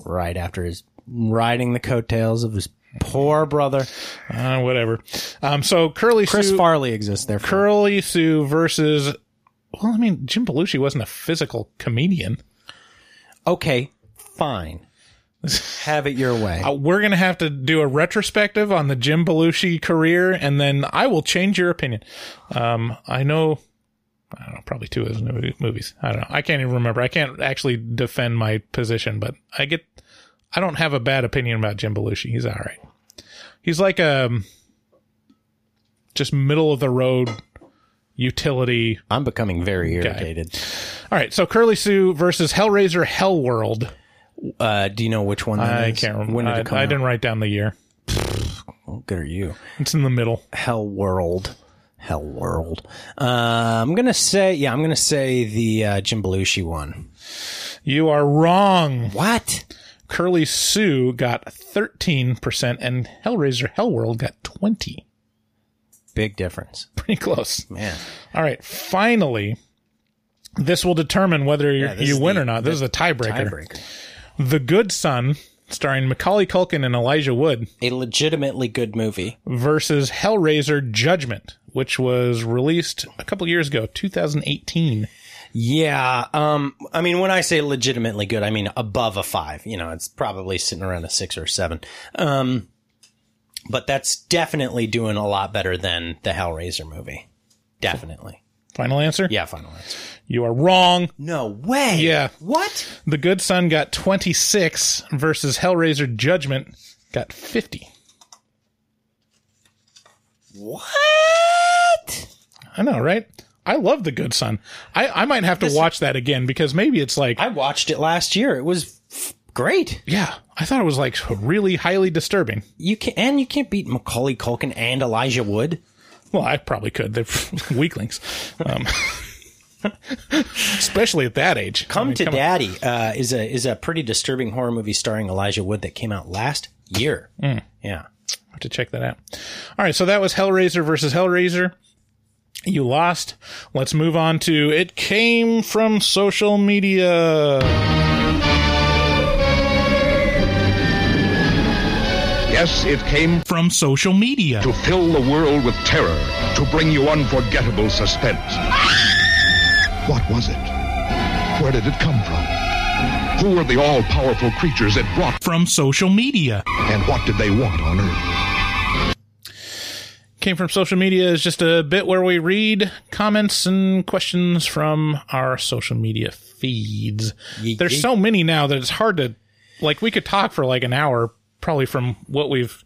Speaker 6: Right after his riding the coattails of his poor brother.
Speaker 2: Uh, whatever. Um, so Curly
Speaker 6: Chris
Speaker 2: Sue,
Speaker 6: Farley exists, therefore.
Speaker 2: Curly Sue versus Well, I mean, Jim Belushi wasn't a physical comedian.
Speaker 6: Okay, fine. Have it your way.
Speaker 2: Uh, we're gonna have to do a retrospective on the Jim Belushi career, and then I will change your opinion. Um, I know, I don't know, probably two of his movies. I don't know. I can't even remember. I can't actually defend my position, but I get, I don't have a bad opinion about Jim Belushi. He's all right. He's like um, just middle of the road utility.
Speaker 6: I'm becoming very irritated.
Speaker 2: All right, so Curly Sue versus Hellraiser Hellworld.
Speaker 6: Uh, do you know which one that
Speaker 2: I
Speaker 6: is?
Speaker 2: can't remember.
Speaker 6: When did
Speaker 2: I,
Speaker 6: it come
Speaker 2: I
Speaker 6: out?
Speaker 2: didn't write down the year.
Speaker 6: Well, good are you?
Speaker 2: It's in the middle.
Speaker 6: Hell World. Hell World. Uh, I'm gonna say, yeah, I'm gonna say the uh, Jim Belushi one.
Speaker 2: You are wrong.
Speaker 6: What?
Speaker 2: Curly Sue got 13% and Hellraiser Hellworld got 20.
Speaker 6: Big difference.
Speaker 2: Pretty close.
Speaker 6: Man.
Speaker 2: All right. Finally, this will determine whether
Speaker 6: Yeah,
Speaker 2: you win
Speaker 6: the-
Speaker 2: or not. This is a tiebreaker.
Speaker 6: Tiebreaker.
Speaker 2: The Good Son, starring Macaulay Culkin and Elijah Wood,
Speaker 6: A legitimately good movie.
Speaker 2: versus Hellraiser Judgment, which was released a couple years ago, 2018.
Speaker 6: Yeah. Um, I mean, when I say legitimately good, I mean above a five. You know, it's probably sitting around a six or seven. Um, but that's definitely doing a lot better than the Hellraiser movie. Definitely.
Speaker 2: Final answer?
Speaker 6: Yeah, final answer.
Speaker 2: You are wrong.
Speaker 6: No way.
Speaker 2: Yeah.
Speaker 6: What?
Speaker 2: The Good Son got 26 versus Hellraiser Judgment got 50.
Speaker 6: What?
Speaker 2: I know, right? I love The Good Son. I, I might have to watch that again because maybe it's like,
Speaker 6: I watched it last year. It was f- great.
Speaker 2: yeah, I thought it was like really highly disturbing.
Speaker 6: You can and you can't beat Macaulay Culkin and Elijah Wood.
Speaker 2: Well, I probably could. They're weaklings. Um, especially at that age.
Speaker 6: Come
Speaker 2: I mean,
Speaker 6: to
Speaker 2: on.
Speaker 6: Daddy uh, is a is a pretty disturbing horror movie starring Elijah Wood that came out last year.
Speaker 2: Mm.
Speaker 6: Yeah.
Speaker 2: have to check that out. All right, so that was Hellraiser versus Hellraiser. You lost. Let's move on to It Came from Social Media.
Speaker 12: Yes, it came
Speaker 2: from social media
Speaker 12: to fill the world with terror, to bring you unforgettable suspense. What was it? Where did it come from? Who were the all powerful creatures it brought
Speaker 2: from social media?
Speaker 12: And what did they want on Earth?
Speaker 2: Came from social media is just a bit where we read comments and questions from our social media feeds. There's so many now that it's hard to, like, we could talk for like an hour, probably from what we've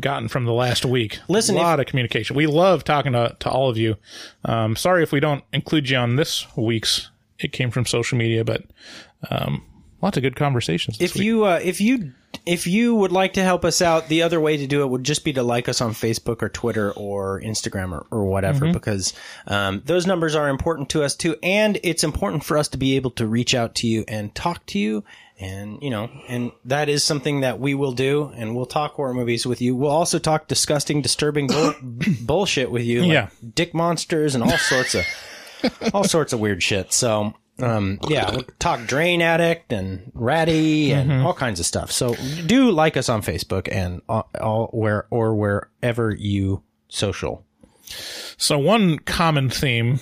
Speaker 2: gotten from the last week.
Speaker 6: Listen,
Speaker 2: a lot of communication. We love talking to, to all of you. Um, sorry if we don't include you on this week's. It came from social media, but um, lots of good conversations. This
Speaker 6: If
Speaker 2: week.
Speaker 6: you uh, if you if you would like to help us out, the other way to do it would just be to like us on Facebook or Twitter or Instagram or, or whatever,
Speaker 2: Mhm.
Speaker 6: because um, those numbers are important to us too, and it's important for us to be able to reach out to you and talk to you. And you know, and that is something that we will do, and we'll talk horror movies with you. We'll also talk disgusting, disturbing bull- bullshit with you, like
Speaker 2: Yeah.
Speaker 6: dick monsters and all sorts of all sorts of weird shit. So, um, yeah, we'll talk Drain Addict and Ratty and
Speaker 2: Mhm.
Speaker 6: all kinds of stuff. So do like us on Facebook and all, all where or wherever you social.
Speaker 2: So one common theme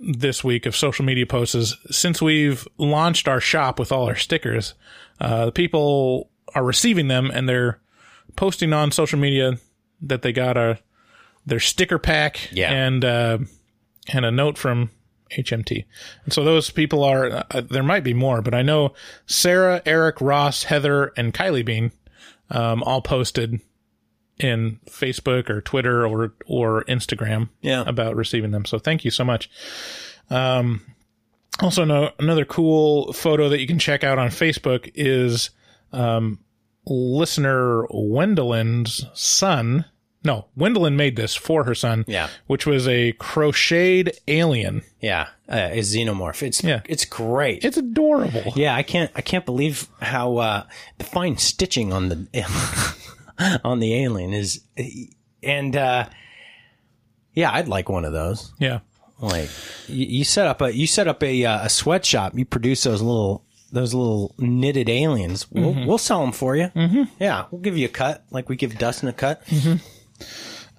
Speaker 2: this week of social media posts is since we've launched our shop with all our stickers, uh, the people are receiving them and they're posting on social media that they got a their sticker pack
Speaker 6: Yeah.
Speaker 2: and uh, and a note from HMT. And so those people are uh, there might be more, but I know Sarah, Eric, Ross, Heather, and Kylie Bean um, all posted in Facebook or Twitter or or Instagram
Speaker 6: Yeah.
Speaker 2: about receiving them. So thank you so much. Um, also, no, another cool photo that you can check out on Facebook is um, listener Wendellin's son. No, Wendelin made this for her son.
Speaker 6: Yeah.
Speaker 2: which was a crocheted alien.
Speaker 6: Yeah, uh, a xenomorph. It's
Speaker 2: Yeah.
Speaker 6: it's great.
Speaker 2: It's adorable.
Speaker 6: Yeah, I can't I can't believe how uh, the fine stitching on the on the alien is, and uh, yeah, I'd like one of those.
Speaker 2: Yeah.
Speaker 6: Like you, you set up a you set up a uh, a sweatshop. You produce those little those little knitted aliens. We'll
Speaker 2: Mhm.
Speaker 6: we'll sell them for you.
Speaker 2: Mhm.
Speaker 6: Yeah, we'll give you a cut like we give Dustin a cut.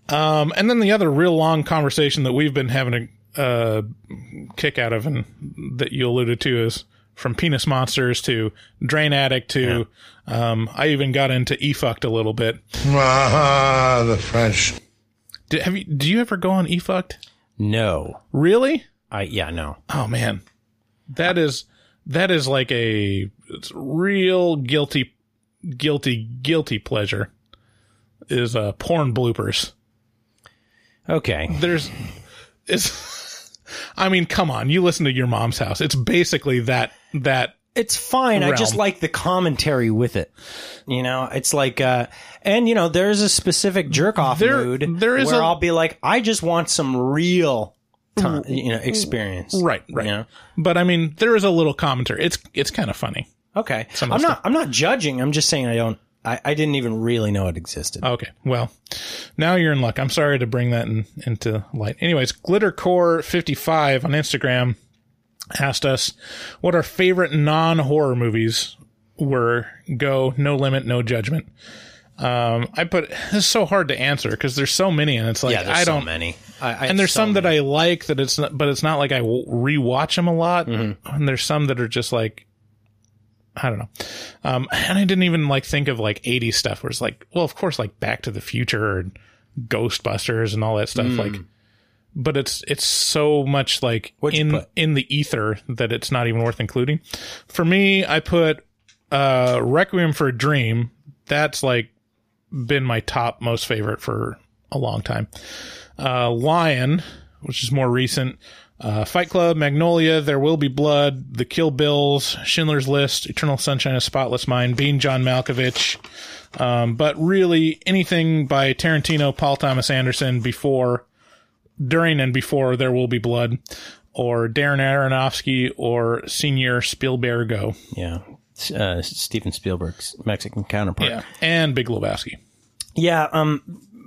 Speaker 2: Um, and then the other real long conversation that we've been having a a kick out of, and that you alluded to is from penis monsters to drain addict to, um, I even got into e fucked a little bit.
Speaker 5: Ah, the French.
Speaker 2: Did, have you? Do you ever go on e fucked?
Speaker 6: No.
Speaker 2: Really?
Speaker 6: I yeah no.
Speaker 2: Oh man, that is that is like a it's real guilty, guilty, guilty pleasure. Is uh porn bloopers.
Speaker 6: Okay.
Speaker 2: There's it's. I mean, come on. You listen to your mom's house. It's basically that that.
Speaker 6: It's fine. I just like the commentary with it. You know, it's like, uh, and you know, there's a specific jerk off
Speaker 2: There-
Speaker 6: mood
Speaker 2: there is
Speaker 6: where
Speaker 2: a-
Speaker 6: I'll be like, I just want some real, time, you know, experience.
Speaker 2: Right, right.
Speaker 6: You know?
Speaker 2: But I mean, there is a little commentary. It's it's kind of funny.
Speaker 6: Okay. I'm not. I'm not judging. I'm just saying I don't. I, I didn't even really know it existed.
Speaker 2: Okay. Well, now you're in luck. I'm sorry to bring that in, into light. Anyways, Glittercore55 on Instagram asked us what our favorite non horror movies were. Go, no limit, no judgment. Um, I put it's so hard to answer because there's so many, and it's like
Speaker 6: yeah, there's
Speaker 2: I don't.
Speaker 6: many. I, I
Speaker 2: and there's
Speaker 6: so
Speaker 2: some that. I like that it's not, but it's not like I w- rewatch them a lot.
Speaker 6: Mm-hmm.
Speaker 2: And there's some that are just like, I don't know. Um, and I didn't even like think of like 80s stuff where it's like, well, of course, like Back to the Future and Ghostbusters and all that stuff.
Speaker 6: Mm.
Speaker 2: Like, but it's, it's so much like
Speaker 6: What'd
Speaker 2: in, in the ether that it's not even worth including. For me, I put, uh, Requiem for a Dream. That's like been my top most favorite for a long time. Uh, Lion, which is more recent. Uh, Fight Club, Magnolia, There Will Be Blood, The Kill Bills, Schindler's List, Eternal Sunshine of Spotless Mind, being John Malkovich. Um, but really anything by Tarantino, Paul Thomas Anderson before, during and before There Will Be Blood, or Darren Aronofsky, or Senior Spielbergo.
Speaker 6: Yeah. Uh, Steven Spielberg's Mexican counterpart.
Speaker 2: Yeah. And Big Lebowski.
Speaker 6: Yeah, um,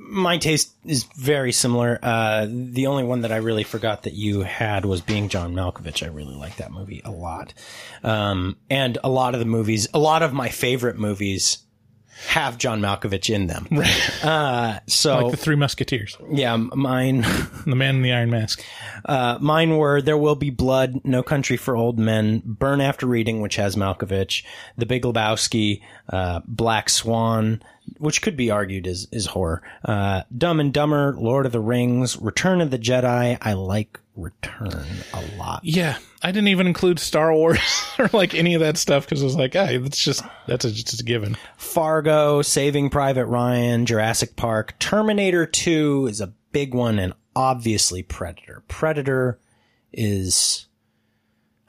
Speaker 6: my taste is very similar. Uh, the only one that I really forgot that you had was being John Malkovich. I really like that movie a lot. Um, and a lot of the movies, a lot of my favorite movies have John Malkovich in them.
Speaker 2: Right.
Speaker 6: Uh, so
Speaker 2: like the Three Musketeers.
Speaker 6: yeah, mine,
Speaker 2: The Man in the Iron Mask.
Speaker 6: uh, mine were There Will Be Blood, No Country for Old Men, Burn After Reading, which has Malkovich, The Big Lebowski, uh, Black Swan, which could be argued is, is horror, uh, Dumb and Dumber, Lord of the Rings, Return of the Jedi. I like Return a lot.
Speaker 2: Yeah, I didn't even include Star Wars or like any of that stuff because I was like, hey, that's just that's a, just a given.
Speaker 6: Fargo, Saving Private Ryan, Jurassic Park, Terminator 2 is a big one, and obviously Predator. Predator is,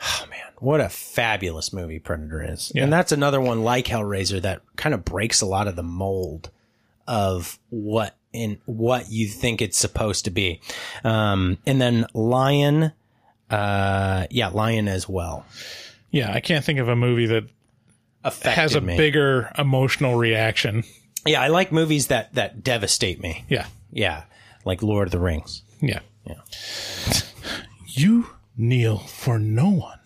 Speaker 6: oh man, what a fabulous movie Predator is. And that's another one like Hellraiser that kind of breaks a lot of the mold of what in what you think it's supposed to be. Um, and then Lion, uh, yeah, Lion as well.
Speaker 2: Yeah, I can't think of a movie that
Speaker 6: Affected
Speaker 2: has a
Speaker 6: me.
Speaker 2: bigger emotional reaction.
Speaker 6: Yeah, I like movies that that devastate me.
Speaker 2: Yeah,
Speaker 6: Yeah, like Lord of the Rings.
Speaker 2: yeah,
Speaker 6: Yeah.
Speaker 2: You kneel for no one.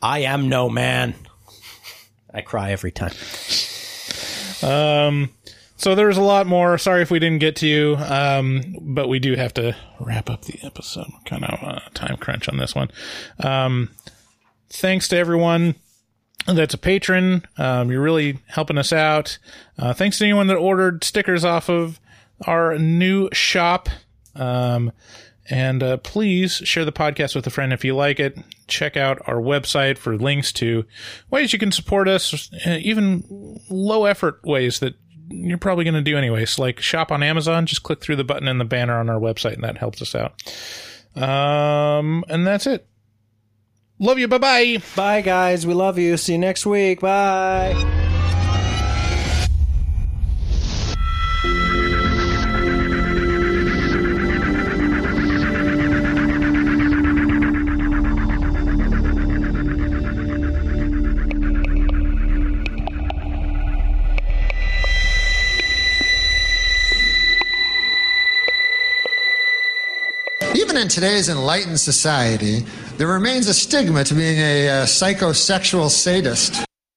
Speaker 6: I am no man. I cry every time.
Speaker 2: Um, so there's a lot more. Sorry if we didn't get to you. Um, but we do have to wrap up the episode. Kind of uh, time crunch on this one. Um, thanks to everyone that's a patron. Um, you're really helping us out. Uh, thanks to anyone that ordered stickers off of our new shop. Um, and uh, please share the podcast with a friend if you like it. Check out our website for links to ways you can support us, even low effort ways that you're probably going to do anyways, like shop on Amazon. Just click through the button in the banner on our website, and that helps us out. Um, and that's it. Love you. Bye bye.
Speaker 6: Bye, guys. We love you. See you next week. Bye.
Speaker 13: In today's enlightened society, there remains a stigma to being a uh, psychosexual sadist.